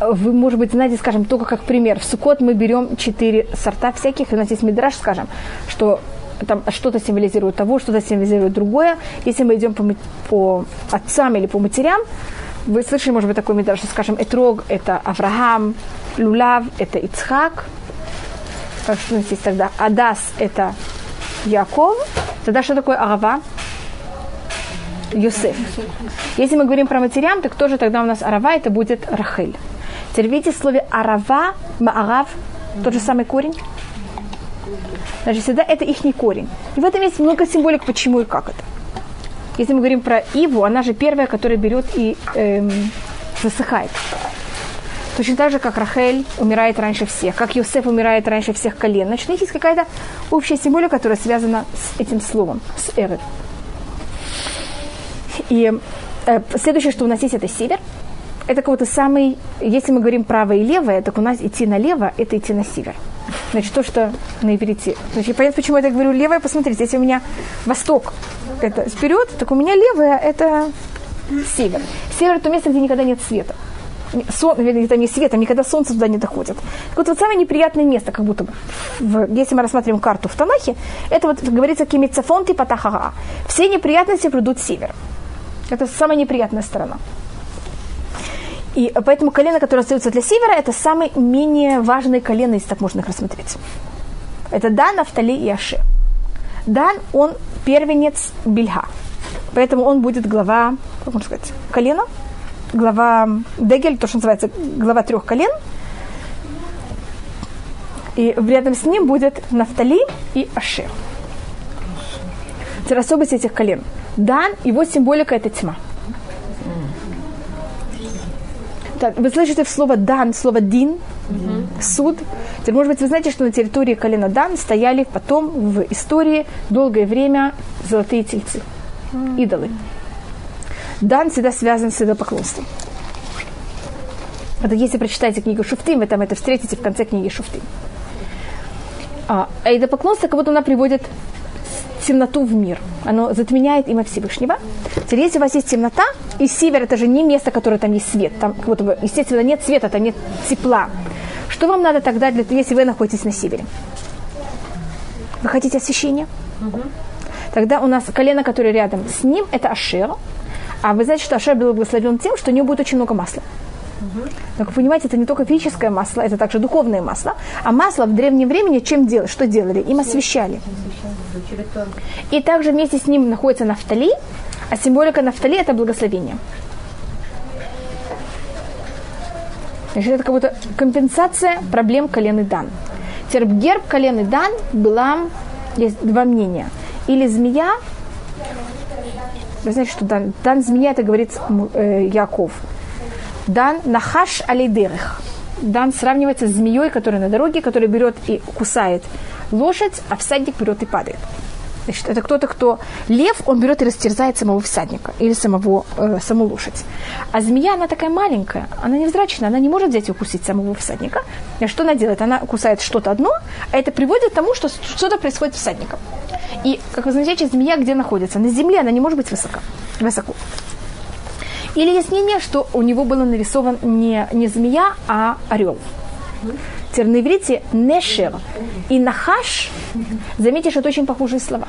вы, может быть, знаете, скажем, только как пример. В Сукот мы берем четыре сорта всяких, у нас есть мидраж, скажем, что там что-то символизирует того, что-то символизирует другое. Если мы идем по, по отцам или по матерям, вы слышали, может быть, такой мидраж, что, скажем, Этрог – это Авраам, Лулав – это Ицхак, что у нас есть тогда Адас – это Яков, тогда что такое Арава? Юсеф. Если мы говорим про матерям, так тоже тогда у нас Арава, это будет Рахель. Теперь видите в слове Арава, Маарав, тот же самый корень? Значит, всегда это их корень. И в этом есть много символик, почему и как это. Если мы говорим про Иву, она же первая, которая берет и эм, засыхает. Точно так же, как Рахель умирает раньше всех, как Йосеф умирает раньше всех колен. Значит, у них есть какая-то общая символика, которая связана с этим словом, с эрой. И э, следующее, что у нас есть, это север. Это какой-то самый, если мы говорим правое и левое, так у нас идти налево, это идти на север. Значит, то, что на иврите. Значит, понятно, почему я так говорю левое, посмотрите, если у меня восток, это вперед, так у меня левое, это север. Север – это то место, где никогда нет света. Сон, это не светом, никогда солнце туда не доходит. Так вот, вот самое неприятное место, как будто бы, в, если мы рассматриваем карту в Танахе, это вот говорится кимицафон типа тахага. Все неприятности придут с севера. Это самая неприятная сторона. И поэтому колено, которое остается для севера, это самые менее важные колено, если так можно их рассмотреть. Это Дан, Нафтали и Аши. Дан, он первенец Бельга. Поэтому он будет глава, как можно сказать, колена, глава Дегель, то, что называется глава трех колен. И рядом с ним будет Нафтали и Ашер. Это особенность этих колен. Дан, его символика – это тьма. Так, вы слышите слово «дан», слово «дин», mm-hmm. «суд». Теперь, может быть, вы знаете, что на территории колена Дан стояли потом в истории долгое время золотые тельцы, идолы. Дан всегда связан с идолопоклонством. Это если прочитаете книгу Шуфтим, вы там это встретите в конце книги Шуфтим. А, а идолопоклонство, как будто она приводит темноту в мир. Оно затменяет имя Всевышнего. Теперь, если у вас есть темнота, и север это же не место, которое там есть свет. Там, бы, естественно, нет света, там нет тепла. Что вам надо тогда, для, если вы находитесь на севере? Вы хотите освещения? Угу. Тогда у нас колено, которое рядом с ним, это Ашер. А вы знаете, что Ашер был благословен тем, что у него будет очень много масла. Как вы понимаете, это не только физическое масло, это также духовное масло. А масло в древнем времени чем делали? Что делали? Им освещали. И также вместе с ним находится нафтали, а символика нафтали – это благословение. Значит, это как будто компенсация проблем колены Дан. Тербгерб колены Дан была, есть два мнения. Или змея, вы знаете, что Дан, Дан змея, это говорит э, Яков. Дан нахаш алейдерых. Дан сравнивается с змеей, которая на дороге, которая берет и кусает лошадь, а всадник берет и падает. Значит, это кто-то, кто... Лев, он берет и растерзает самого всадника или самого, э, саму лошадь. А змея, она такая маленькая, она невзрачная, она не может взять и укусить самого всадника. И что она делает? Она кусает что-то одно, а это приводит к тому, что что-то происходит с всадником. И, как вы знаете, змея где находится? На земле она не может быть высоко. высоко. Или есть мнение, что у него было нарисован не, не змея, а орел. Теперь на иврите нешер и нахаш, заметишь, это очень похожие слова.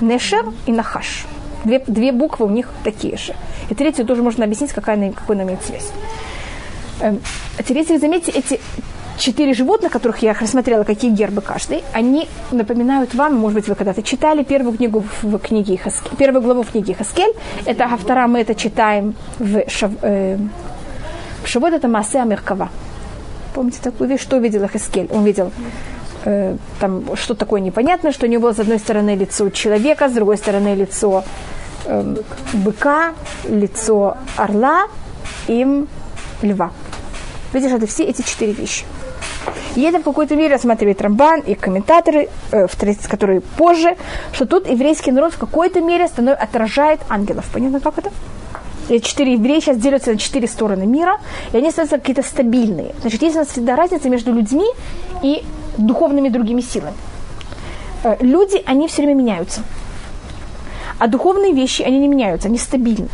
Нешер и нахаш. Две, две буквы у них такие же. И третью тоже можно объяснить, какая, какой она имеет связь. Эм, теперь, если вы заметите, эти четыре животных, которых я рассмотрела, какие гербы каждый, они напоминают вам, может быть, вы когда-то читали первую книгу в книге Хаскель, первую главу в книге Хаскель. Это автора мы это читаем в, Шав, э, в Шавод, это Маасе Амиркава. Помните такую вещь, что видел Хаскель? Он видел э, там что такое непонятное, что у него с одной стороны лицо человека, с другой стороны лицо э, быка, лицо орла и льва. Видишь, это все эти четыре вещи. Это в какой-то мере рассматривает Рамбан и комментаторы, э, которые позже, что тут еврейский народ в какой-то мере станов, отражает ангелов. Понятно, как это? Четыре евреи сейчас делятся на четыре стороны мира, и они становятся какие-то стабильные. Значит, есть у нас всегда разница между людьми и духовными другими силами. Э, Люди, они все время меняются. А духовные вещи, они не меняются, они стабильны.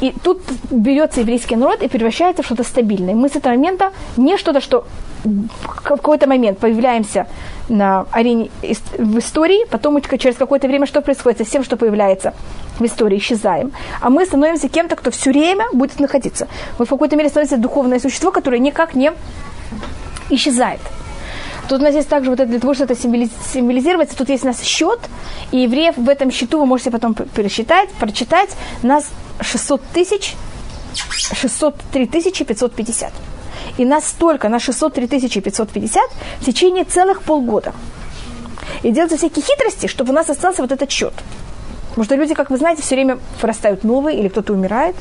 И тут берется еврейский народ и превращается в что-то стабильное. Мы с этого момента не что-то, что в какой-то момент появляемся на арене в истории, потом через какое-то время что происходит со всем, что появляется в истории, исчезаем. А мы становимся кем-то, кто все время будет находиться. Мы в какой-то мере становимся духовное существо, которое никак не исчезает. Тут у нас есть также вот это для того, чтобы это символи- символизировать, тут есть у нас счет, и евреев в этом счету вы можете потом пересчитать, прочитать, нас 600 тысяч, 603 тысячи 550. И нас столько, на 603 тысячи 550 в течение целых полгода. И делаются всякие хитрости, чтобы у нас остался вот этот счет. Потому что люди, как вы знаете, все время вырастают новые, или кто-то умирает.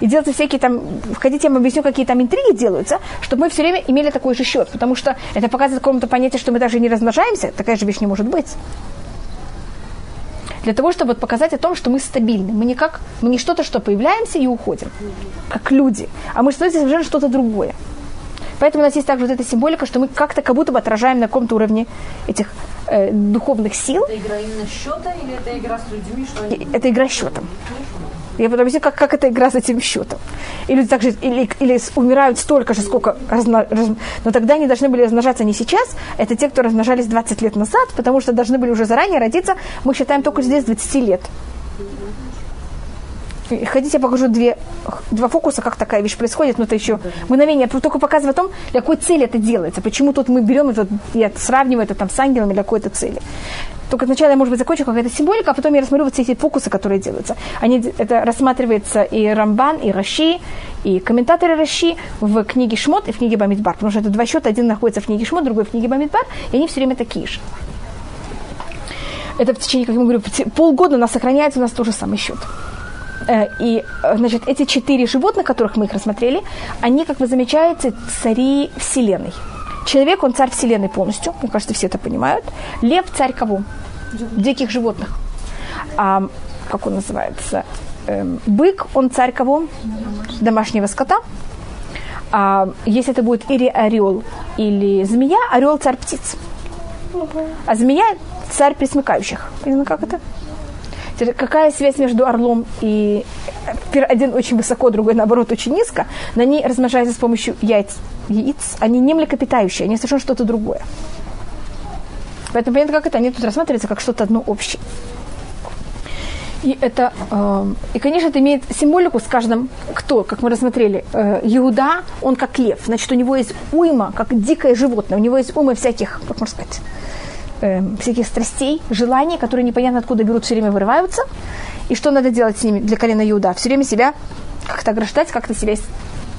И делаются всякие там, хотите, я вам объясню, какие там интриги делаются, чтобы мы все время имели такой же счет. Потому что это показывает какому-то понятие, что мы даже не размножаемся. Такая же вещь не может быть. Для того, чтобы показать о том, что мы стабильны. Мы не как, мы не что-то, что появляемся и уходим, как люди. А мы становимся совершенно что-то другое. Поэтому у нас есть также вот эта символика, что мы как-то как будто бы отражаем на каком-то уровне этих э, духовных сил.
Это игра именно счета или это игра с людьми, что они...
Это игра счетом. Я потом объясню, как, как это игра с этим счетом. И люди также или, или умирают столько же, сколько разно- раз- но тогда они должны были размножаться не сейчас, это те, кто размножались 20 лет назад, потому что должны были уже заранее родиться, мы считаем только здесь 20 лет. Хотите, я покажу две, два фокуса, как такая вещь происходит, но это еще мгновение. Я только показываю о том, для какой цели это делается. Почему тут мы берем это, я сравниваю это там с ангелами для какой-то цели. Только сначала я, может быть, закончу какая-то символика, а потом я рассмотрю вот все эти фокусы, которые делаются. Они, это рассматривается и Рамбан, и Раши, и комментаторы Раши в книге Шмот и в книге Бамидбар. Потому что это два счета, один находится в книге Шмот, другой в книге Бамидбар, и они все время такие же. Это в течение, как я говорю, полгода у нас сохраняется у нас тот же самый счет. Э, И, э, значит, эти четыре животных, которых мы их рассмотрели, они, как вы замечаете, цари Вселенной. Человек, он царь Вселенной полностью, мне кажется, все это понимают. Лев – царь кого? Диких животных. А, как он называется? Эм, бык, он царь кого? Домашнего скота. А, если это будет или орел, или змея, орел – царь птиц. А змея – царь присмыкающих. Именно как это? Какая связь между орлом и э, один очень высоко, другой наоборот очень низко, но они размножаются с помощью яиц, яиц. Они не млекопитающие, они совершенно что-то другое. Поэтому понятно, как это, они тут рассматриваются как что-то одно общее. И это, эм, и, конечно, это имеет символику с каждым, кто, как мы рассмотрели, э, Иуда, он как лев, значит, у него есть уйма, как дикое животное, у него есть уйма всяких, как можно сказать, эм, всяких страстей, желаний, которые непонятно откуда берут, все время вырываются. И что надо делать с ними для колена Иуда? Все время себя как-то ограждать, как-то себя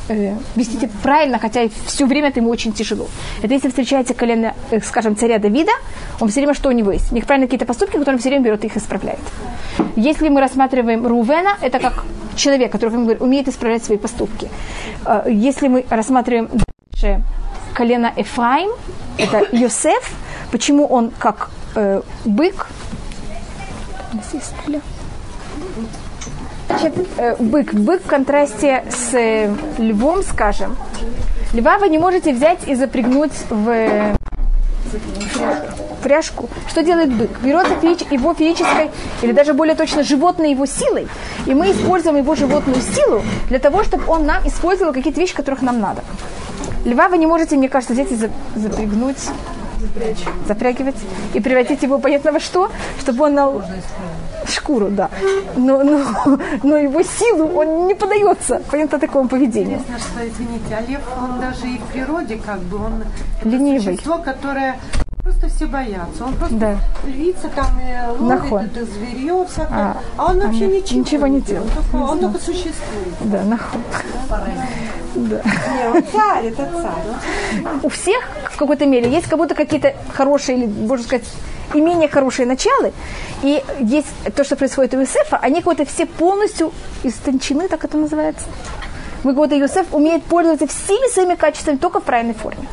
э, вести правильно, хотя и все время это ему очень тяжело. Это если встречается колено, э, скажем, царя Давида, он все время что у него есть? Неправильные какие-то поступки, которые он все время берет и их исправляет. Если мы рассматриваем Рувена, это как человек, который умеет исправлять свои поступки. Э, Если мы рассматриваем дальше колено Эфраим, это Йосеф, почему он как э, бык, У нас есть стулья. Значит, э, бык. Бык в контрасте с э, львом, скажем. Льва вы не можете взять и запрягнуть в пряжку. Что делает бык? Берется его физической, или даже более точно, животной его силой, и мы используем его животную силу для того, чтобы он нам использовал какие-то вещи, которых нам надо. Льва вы не можете, мне кажется, взять и за- запрягнуть, запрягивать и превратить его, понятно во что, чтобы он на шкуру, да. Но, но, но его силу он не подается, понятно, такому поведению.
Интересно, что, извините, а лев, он даже и в природе как бы, он
Ленивый.
существо, которое просто все боятся. Он просто
Да.
львица там и ловит
Нахон.
это зверье всякое,
А,
а, он вообще
а
ничего,
ничего не делает.
Он только, он только существует.
Да, нахуй. Да.
Не, он царь, это царь.
у всех в какой-то мере есть как будто какие-то хорошие, или, можно сказать, и менее хорошие началы. И есть то, что происходит у Иосифа, они как будто все полностью истончены, так это называется. Вы как будто Иосиф умеет пользоваться всеми своими качествами только в правильной форме.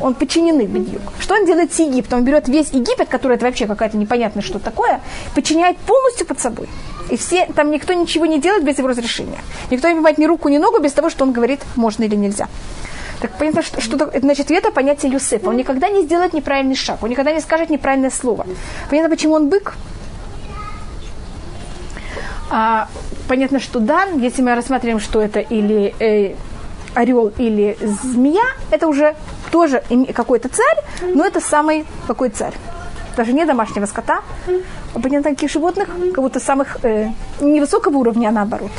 Он подчинены бедюк. Что он делает с Египтом? Он берет весь Египет, который это вообще какая-то непонятная что такое, подчиняет полностью под собой. И все, там никто ничего не делает без его разрешения. Никто не поднимает ни руку, ни ногу без того, что он говорит, можно или нельзя. Так понятно, что, что значит, это понятие Юсефа. Он никогда не сделает неправильный шаг, он никогда не скажет неправильное слово. Понятно, почему он бык? А, понятно, что Дан, если мы рассматриваем, что это или э, орел, или змея, это уже тоже какой-то царь, но это самый какой царь. Даже не домашнего скота, а понятно, таких животных, как будто самых э, невысокого уровня, а наоборот.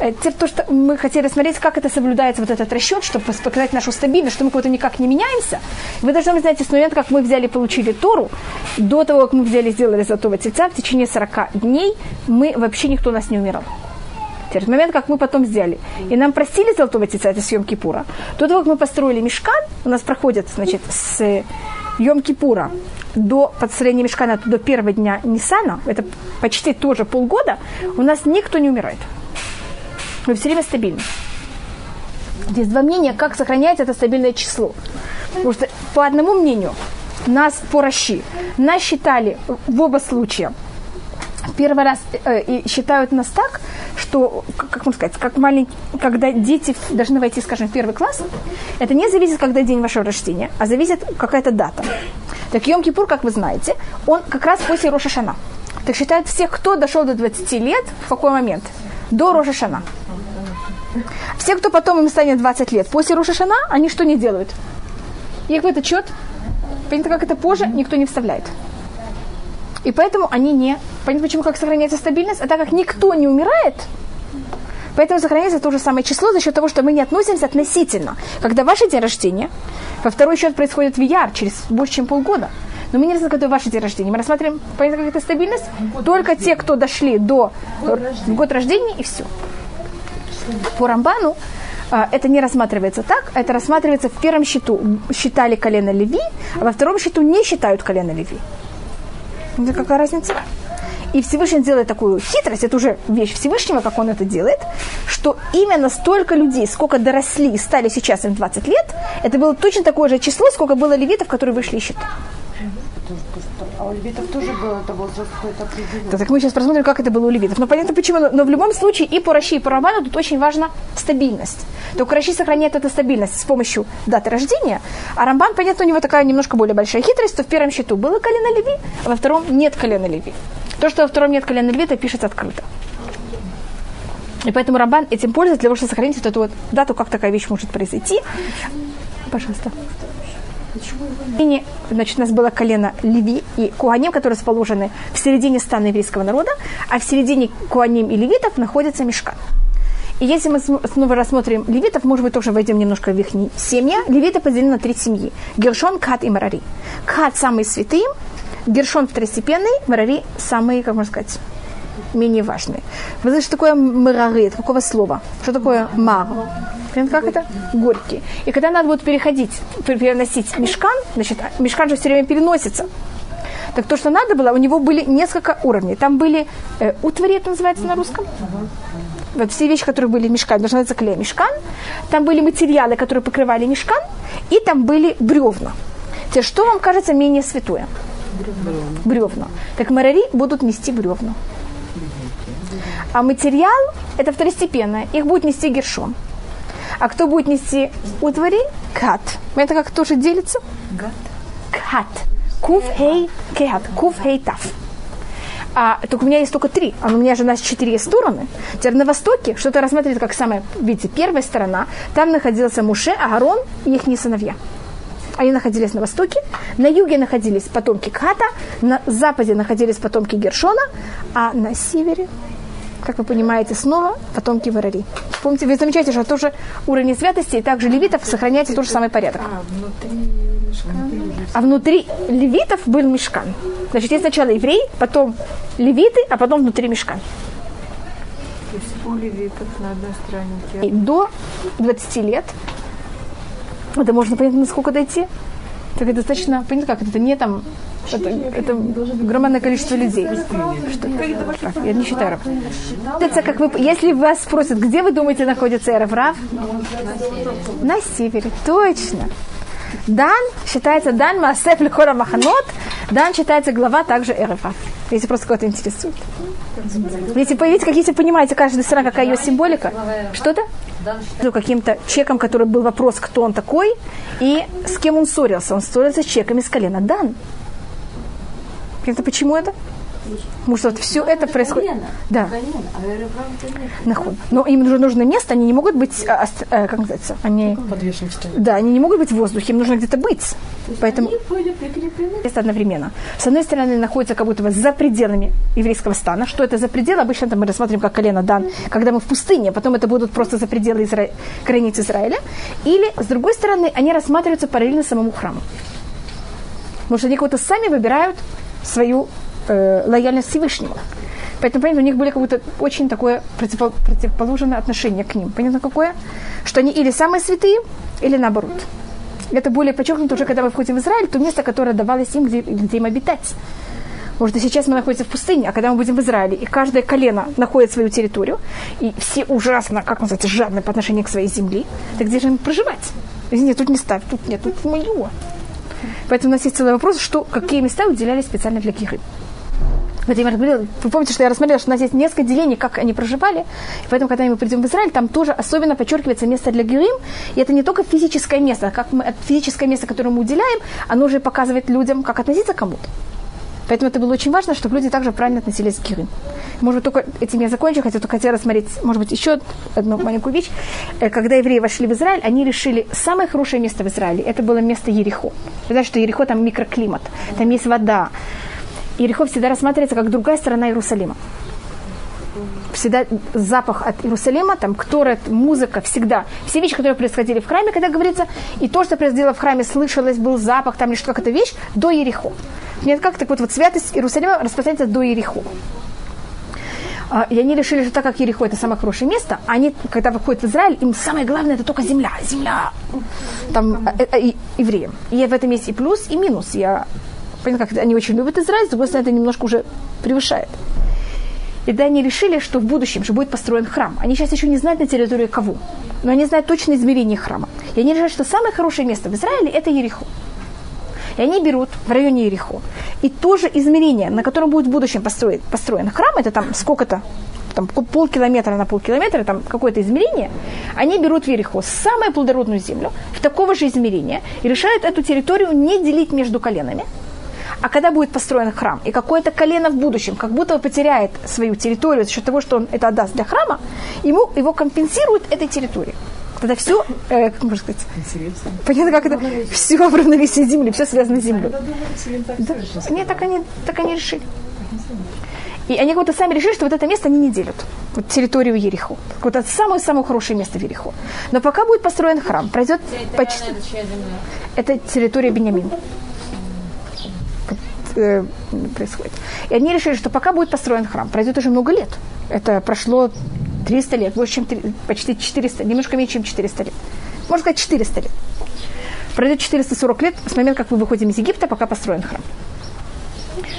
Э, Теперь то, что мы хотели смотреть, как это соблюдается, вот этот расчет, чтобы показать нашу стабильность, что мы кого-то никак не меняемся. Вы должны знаете, с момента, как мы взяли, получили Тору, до того, как мы взяли, сделали золотого тельца, в течение 40 дней мы, вообще никто нас не умирал. Теперь, момент, как мы потом сделали, и нам простили золотого тельца, это с Йом Кипура, до того, как мы построили мешкан, у нас проходит, значит, с Йом Кипура до построения мешкана, до первого дня Нисана, это почти тоже полгода, у нас никто не умирает. Мы все время стабильны. Есть два мнения, как сохраняется это стабильное число. Потому что по одному мнению, нас по Раши, нас считали в оба случая первый раз э, и считают нас так, что, как, как можно сказать, как маленький, когда дети должны войти, скажем, в первый класс, это не зависит, когда день вашего рождения, а зависит какая-то дата. Так Йом-Кипур, как вы знаете, он как раз после Рошашана. Так считают всех, кто дошел до 20 лет, в какой момент? До Рошашана. Все, кто потом им станет 20 лет, после Рошашана, они что не делают? Их в этот счет, понятно, как это позже, никто не вставляет. И поэтому они не... Понятно, почему как сохраняется стабильность? А так как никто не умирает, поэтому сохраняется то же самое число за счет того, что мы не относимся относительно. Когда ваше день рождения, во второй счет происходит в яр через больше, чем полгода. Но мы не рассматриваем, ваше день рождения. Мы рассматриваем, понятно, как это стабильность? Только те, кто дошли до год рождения, и все. По Рамбану а, это не рассматривается так, это рассматривается в первом счету считали колено Леви, а во втором счету не считают колено Леви. Это какая разница? И Всевышний делает такую хитрость, это уже вещь Всевышнего, как он это делает, что именно столько людей, сколько доросли и стали сейчас им 20 лет, это было точно такое же число, сколько было левитов, которые вышли из счета.
А у левитов тоже был это возраст какой-то определенный.
Да, так мы сейчас посмотрим, как это было у левитов. Но понятно почему. Но, в любом случае и по Раши, и по Раману тут очень важна стабильность. Только Раши сохраняет эту стабильность с помощью даты рождения, а Рамбан, понятно, у него такая немножко более большая хитрость, что в первом счету было колено Леви, а во втором нет колена Леви. То, что во втором нет колена Леви, это пишется открыто. И поэтому Рамбан этим пользуется для того, чтобы сохранить вот эту вот дату, как такая вещь может произойти. Пожалуйста. И, значит, у нас было колено Леви и Куаним, которые расположены в середине стана еврейского народа, а в середине Куаним и Левитов находится Мешкан. И если мы снова рассмотрим левитов, может быть, тоже войдем немножко в их семья. Левиты поделены на три семьи. Гершон, Кат и Марари. Кат самый святый, Гершон второстепенный, Марари самый, как можно сказать, менее. Вы знаете, что такое Марари? Это какого слова? Что такое мар? Как это? Горький. И когда надо будет переходить, пер- переносить мешкан, значит, мешкан же все время переносится. Так то, что надо было, у него были несколько уровней. Там были э, утвари, это называется на русском. Вот все вещи, которые были в мешкане, должны называться клей мешкан. Там были материалы, которые покрывали мешкан, и там были бревна. Теперь, что вам кажется менее святое? Бревна. Так марари будут нести бревна. А материал – это второстепенное. Их будет нести гершон. А кто будет нести утвари? Кат. Это как тоже делится? Кат. Кув хей кат. Кув хей таф. А, только у меня есть только три, а у меня же у нас четыре стороны. Теперь на востоке что-то рассматривается как самая, видите, первая сторона. Там находился Муше, Агарон и их сыновья. Они находились на востоке. На юге находились потомки Ката, на западе находились потомки Гершона, а на севере, как вы понимаете, снова потомки Варари. Помните, вы замечаете, что тоже уровень святости, и также левитов сохраняется тот же самый порядок.
А, внутри?
А внутри левитов был мешкан. Значит, есть сначала евреи, потом левиты, а потом внутри мешкан.
То есть у левитов на одной стороне
И до 20 лет, это можно понять, насколько дойти, так это достаточно, понятно как, это не там, это, это огромное количество людей. Что? Я не считаю Рав. Как вы, если вас спросят, где вы думаете находится Эрев Рав? На севере, точно. Дан считается Дан Маасеф Лихора Маханот. Дан считается глава также Эрев Рав. Если просто кого-то интересует. Если появится, как если понимаете, каждая страна, какая ее символика. Что-то? Ну, каким-то чеком, который был вопрос, кто он такой, и с кем он ссорился. Он ссорился с чеком из колена Дан. Это почему это? Потому что вот все это происходит. Да. Нахуй. Но им нужно, нужно место, они не могут быть, а, э, как называется, они... Да, они не могут быть в воздухе, им нужно где-то быть. Поэтому место одновременно. С одной стороны, находится как будто бы за пределами еврейского стана. Что это за пределы? Обычно это мы рассматриваем как колено Дан, когда мы в пустыне, потом это будут просто за пределы Изра... границ Израиля. Или, с другой стороны, они рассматриваются параллельно самому храму. Потому что они как будто сами выбирают свою э, лояльность Всевышнему. Поэтому, понятно, у них были как будто очень такое противопол- противоположное отношение к ним. Понятно какое? Что они или самые святые, или наоборот. Это более подчеркнуто уже, когда мы входим в Израиль, то место, которое давалось им, где, где им обитать. Может, сейчас мы находимся в пустыне, а когда мы будем в Израиле, и каждое колено находит свою территорию, и все ужасно, как называется, жадны по отношению к своей земле, так где же им проживать? Нет, тут не ставь, тут нет, тут мое. Поэтому у нас есть целый вопрос, что, какие места уделялись специально для киры. Я говорила, вы помните, что я рассмотрела, что у нас есть несколько делений, как они проживали. И поэтому, когда мы придем в Израиль, там тоже особенно подчеркивается место для герим. И это не только физическое место, как мы, физическое место, которое мы уделяем, оно уже показывает людям, как относиться к кому-то. Поэтому это было очень важно, чтобы люди также правильно относились к герим. Может быть, только этим я закончу, хотя только хотела рассмотреть, может быть, еще одну маленькую вещь. Э, Когда евреи вошли в Израиль, они решили, самое хорошее место в Израиле, это было место Ерехо. Вы знаете, что Ерехо там микроклимат, там есть вода, Иерихо всегда рассматривается как другая сторона Иерусалима. Всегда запах от Иерусалима, там ктора, музыка, всегда. Все вещи, которые происходили в храме, когда говорится, и то, что происходило в храме, слышалось, был запах, там лишь какая-то вещь, до Ерехо. Нет, как так вот, вот святость Иерусалима распространяется до Ерехо. А, И они решили, что так как Ерехо это самое хорошее место, они, когда выходят в Израиль, им самое главное это только земля, земля. Там э, э, евреям. И в этом есть и плюс, и минус. Я понятно, как они очень любят Израиль, с другой стороны, это немножко уже превышает. И да, они решили, что в будущем же будет построен храм. Они сейчас еще не знают на территории кого, но они знают точное измерение храма. И они решают, что самое хорошее место в Израиле – это Ерехо. И они берут в районе Ерехо. И тоже измерение, на котором будет в будущем построен, построен храм, это там сколько-то, там полкилометра на полкилометра, там какое-то измерение, они берут в Ерехо самую плодородную землю, в такого же измерения, и решают эту территорию не делить между коленами, а когда будет построен храм, и какое-то колено в будущем как будто потеряет свою территорию за счет того, что он это отдаст для храма, ему его компенсируют этой территорией. Тогда все, э, как можно сказать, понятно, как это, все в равновесии земли, все связано с землей. Да. Нет, так они, так они решили. И они как будто сами решили, что вот это место они не делят. Вот территорию Ерехо. Вот это самое-самое хорошее место в Ерехо. Но пока будет построен храм, пройдет почти... Это территория Бениамина э, происходит. И они решили, что пока будет построен храм, пройдет уже много лет. Это прошло 300 лет, больше, чем 3, почти 400, немножко меньше, чем 400 лет. Можно сказать, 400 лет. Пройдет 440 лет с момента, как мы выходим из Египта, пока построен храм.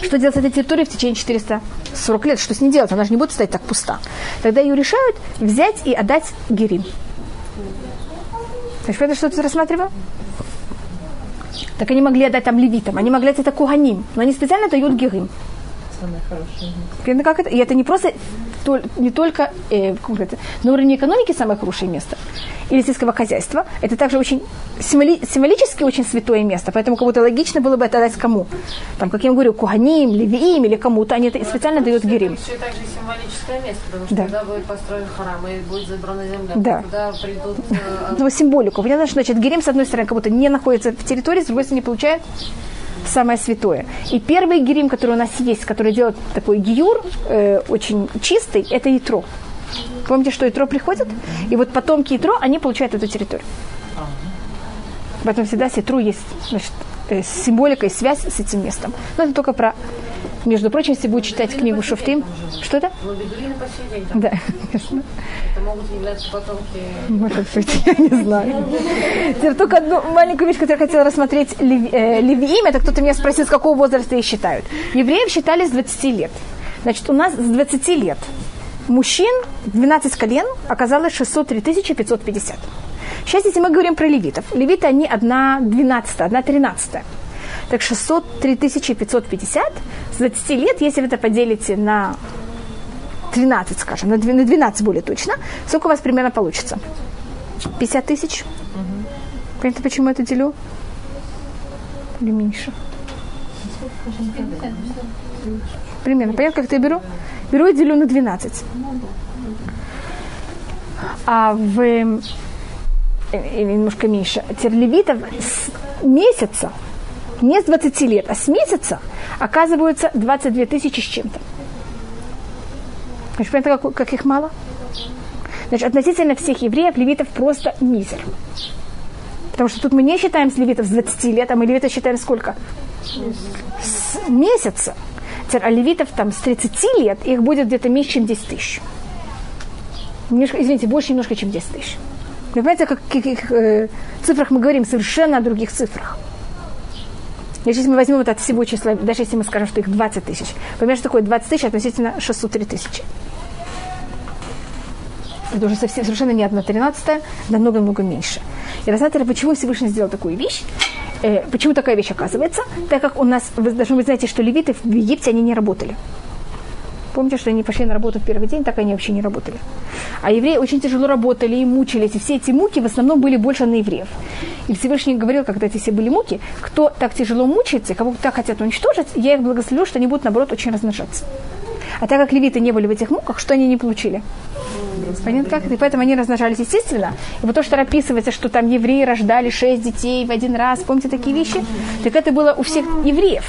Что делать с этой территорией в течение 440 лет? Что с ней делать? Она же не будет стоять так пуста. Тогда ее решают взять и отдать Герим. Значит, это что ты рассматривал? Так они могли отдать там левитам, они могли отдать это куганим, но они специально дают герим. Понятно, как это? И это не просто то- не только э, говорится, на уровне экономики самое хорошее место или сельского хозяйства. Это также очень символи- символически очень святое место. Поэтому как будто логично было бы это дать кому? Там, как я говорю, куганим, левиим или кому-то. Они это специально дают герим.
Еще и также символическое место, потому что
Да.
когда будет построен храм и будет забрана земля,
Да.
туда придут э,
Ну, символику. Понятно, что значит герим, с одной стороны, как будто не находится в территории, с другой стороны, не получает самое святое. И первый герим, который у нас есть, который делает такой гиюр, э, очень чистый, это ятро. Помните, что ятро приходит? И вот потомки ятро, они получают эту территорию. Поэтому всегда с ятру есть значит, э, символика и связь с этим местом. Но это только про... Между прочим, если будет читать книгу Шуфтим... Что это?
ну.
Да, конечно.
Это могут являться потомки
Может быть, я не знаю. Теперь только одну маленькую вещь, которую я хотела рассмотреть. Э, Левиим, это кто-то меня спросил, с какого возраста их считают. Евреев считали с 20 лет. Значит, у нас с 20 лет мужчин, 12 колен, оказалось 603 550. Сейчас, если мы говорим про левитов, левиты, они одна 12, одна 13. Так 603 550 20 лет, если вы это поделите на 13, скажем, на 12 на 12 более точно, сколько у вас примерно получится? 50 тысяч? Понятно, почему я это делю? Или меньше? Примерно. Понятно, как я беру? Беру и делю на 12. А в э, или немножко меньше, терлевитов с месяца, не с 20 лет, а с месяца оказываются 22 тысячи с чем-то. Значит, понятно, как, как их мало? Значит, относительно всех евреев левитов просто мизер. Потому что тут мы не считаем с левитов с 20 лет, а мы левитов считаем сколько? С месяца. А левитов там с 30 лет их будет где-то меньше, чем 10 тысяч. Немножко, извините, больше немножко, чем 10 тысяч. Вы понимаете, о каких э, цифрах мы говорим? Совершенно о других цифрах. Если мы возьмем вот от всего числа, даже если мы скажем, что их 20 тысяч, понимаешь, что такое 20 тысяч относительно 603 тысячи. Это уже совсем, совершенно не одна тринадцатая, намного-много меньше. И рассмотрели, почему Всевышний сделал такую вещь. Э, почему такая вещь оказывается? Так как у нас, вы должны знаете, что левиты в Египте, они не работали. Помните, что они пошли на работу в первый день, так они вообще не работали. А евреи очень тяжело работали и мучились. И все эти муки в основном были больше на евреев. И Всевышний говорил, когда эти все были муки, кто так тяжело мучается, кого так хотят уничтожить, я их благословлю, что они будут, наоборот, очень размножаться. А так как левиты не были в этих муках, что они не получили? Понятно как? И поэтому они размножались естественно. И вот то, что описывается, что там евреи рождали шесть детей в один раз, помните такие вещи? Так это было у всех евреев.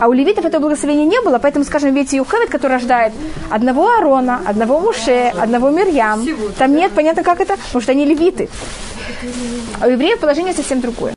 А у левитов этого благословения не было, поэтому, скажем, ведь Юхевит, который рождает одного Арона, одного Муше, одного Мирьям, там нет, понятно как это, потому что они левиты. А у евреев положение совсем другое.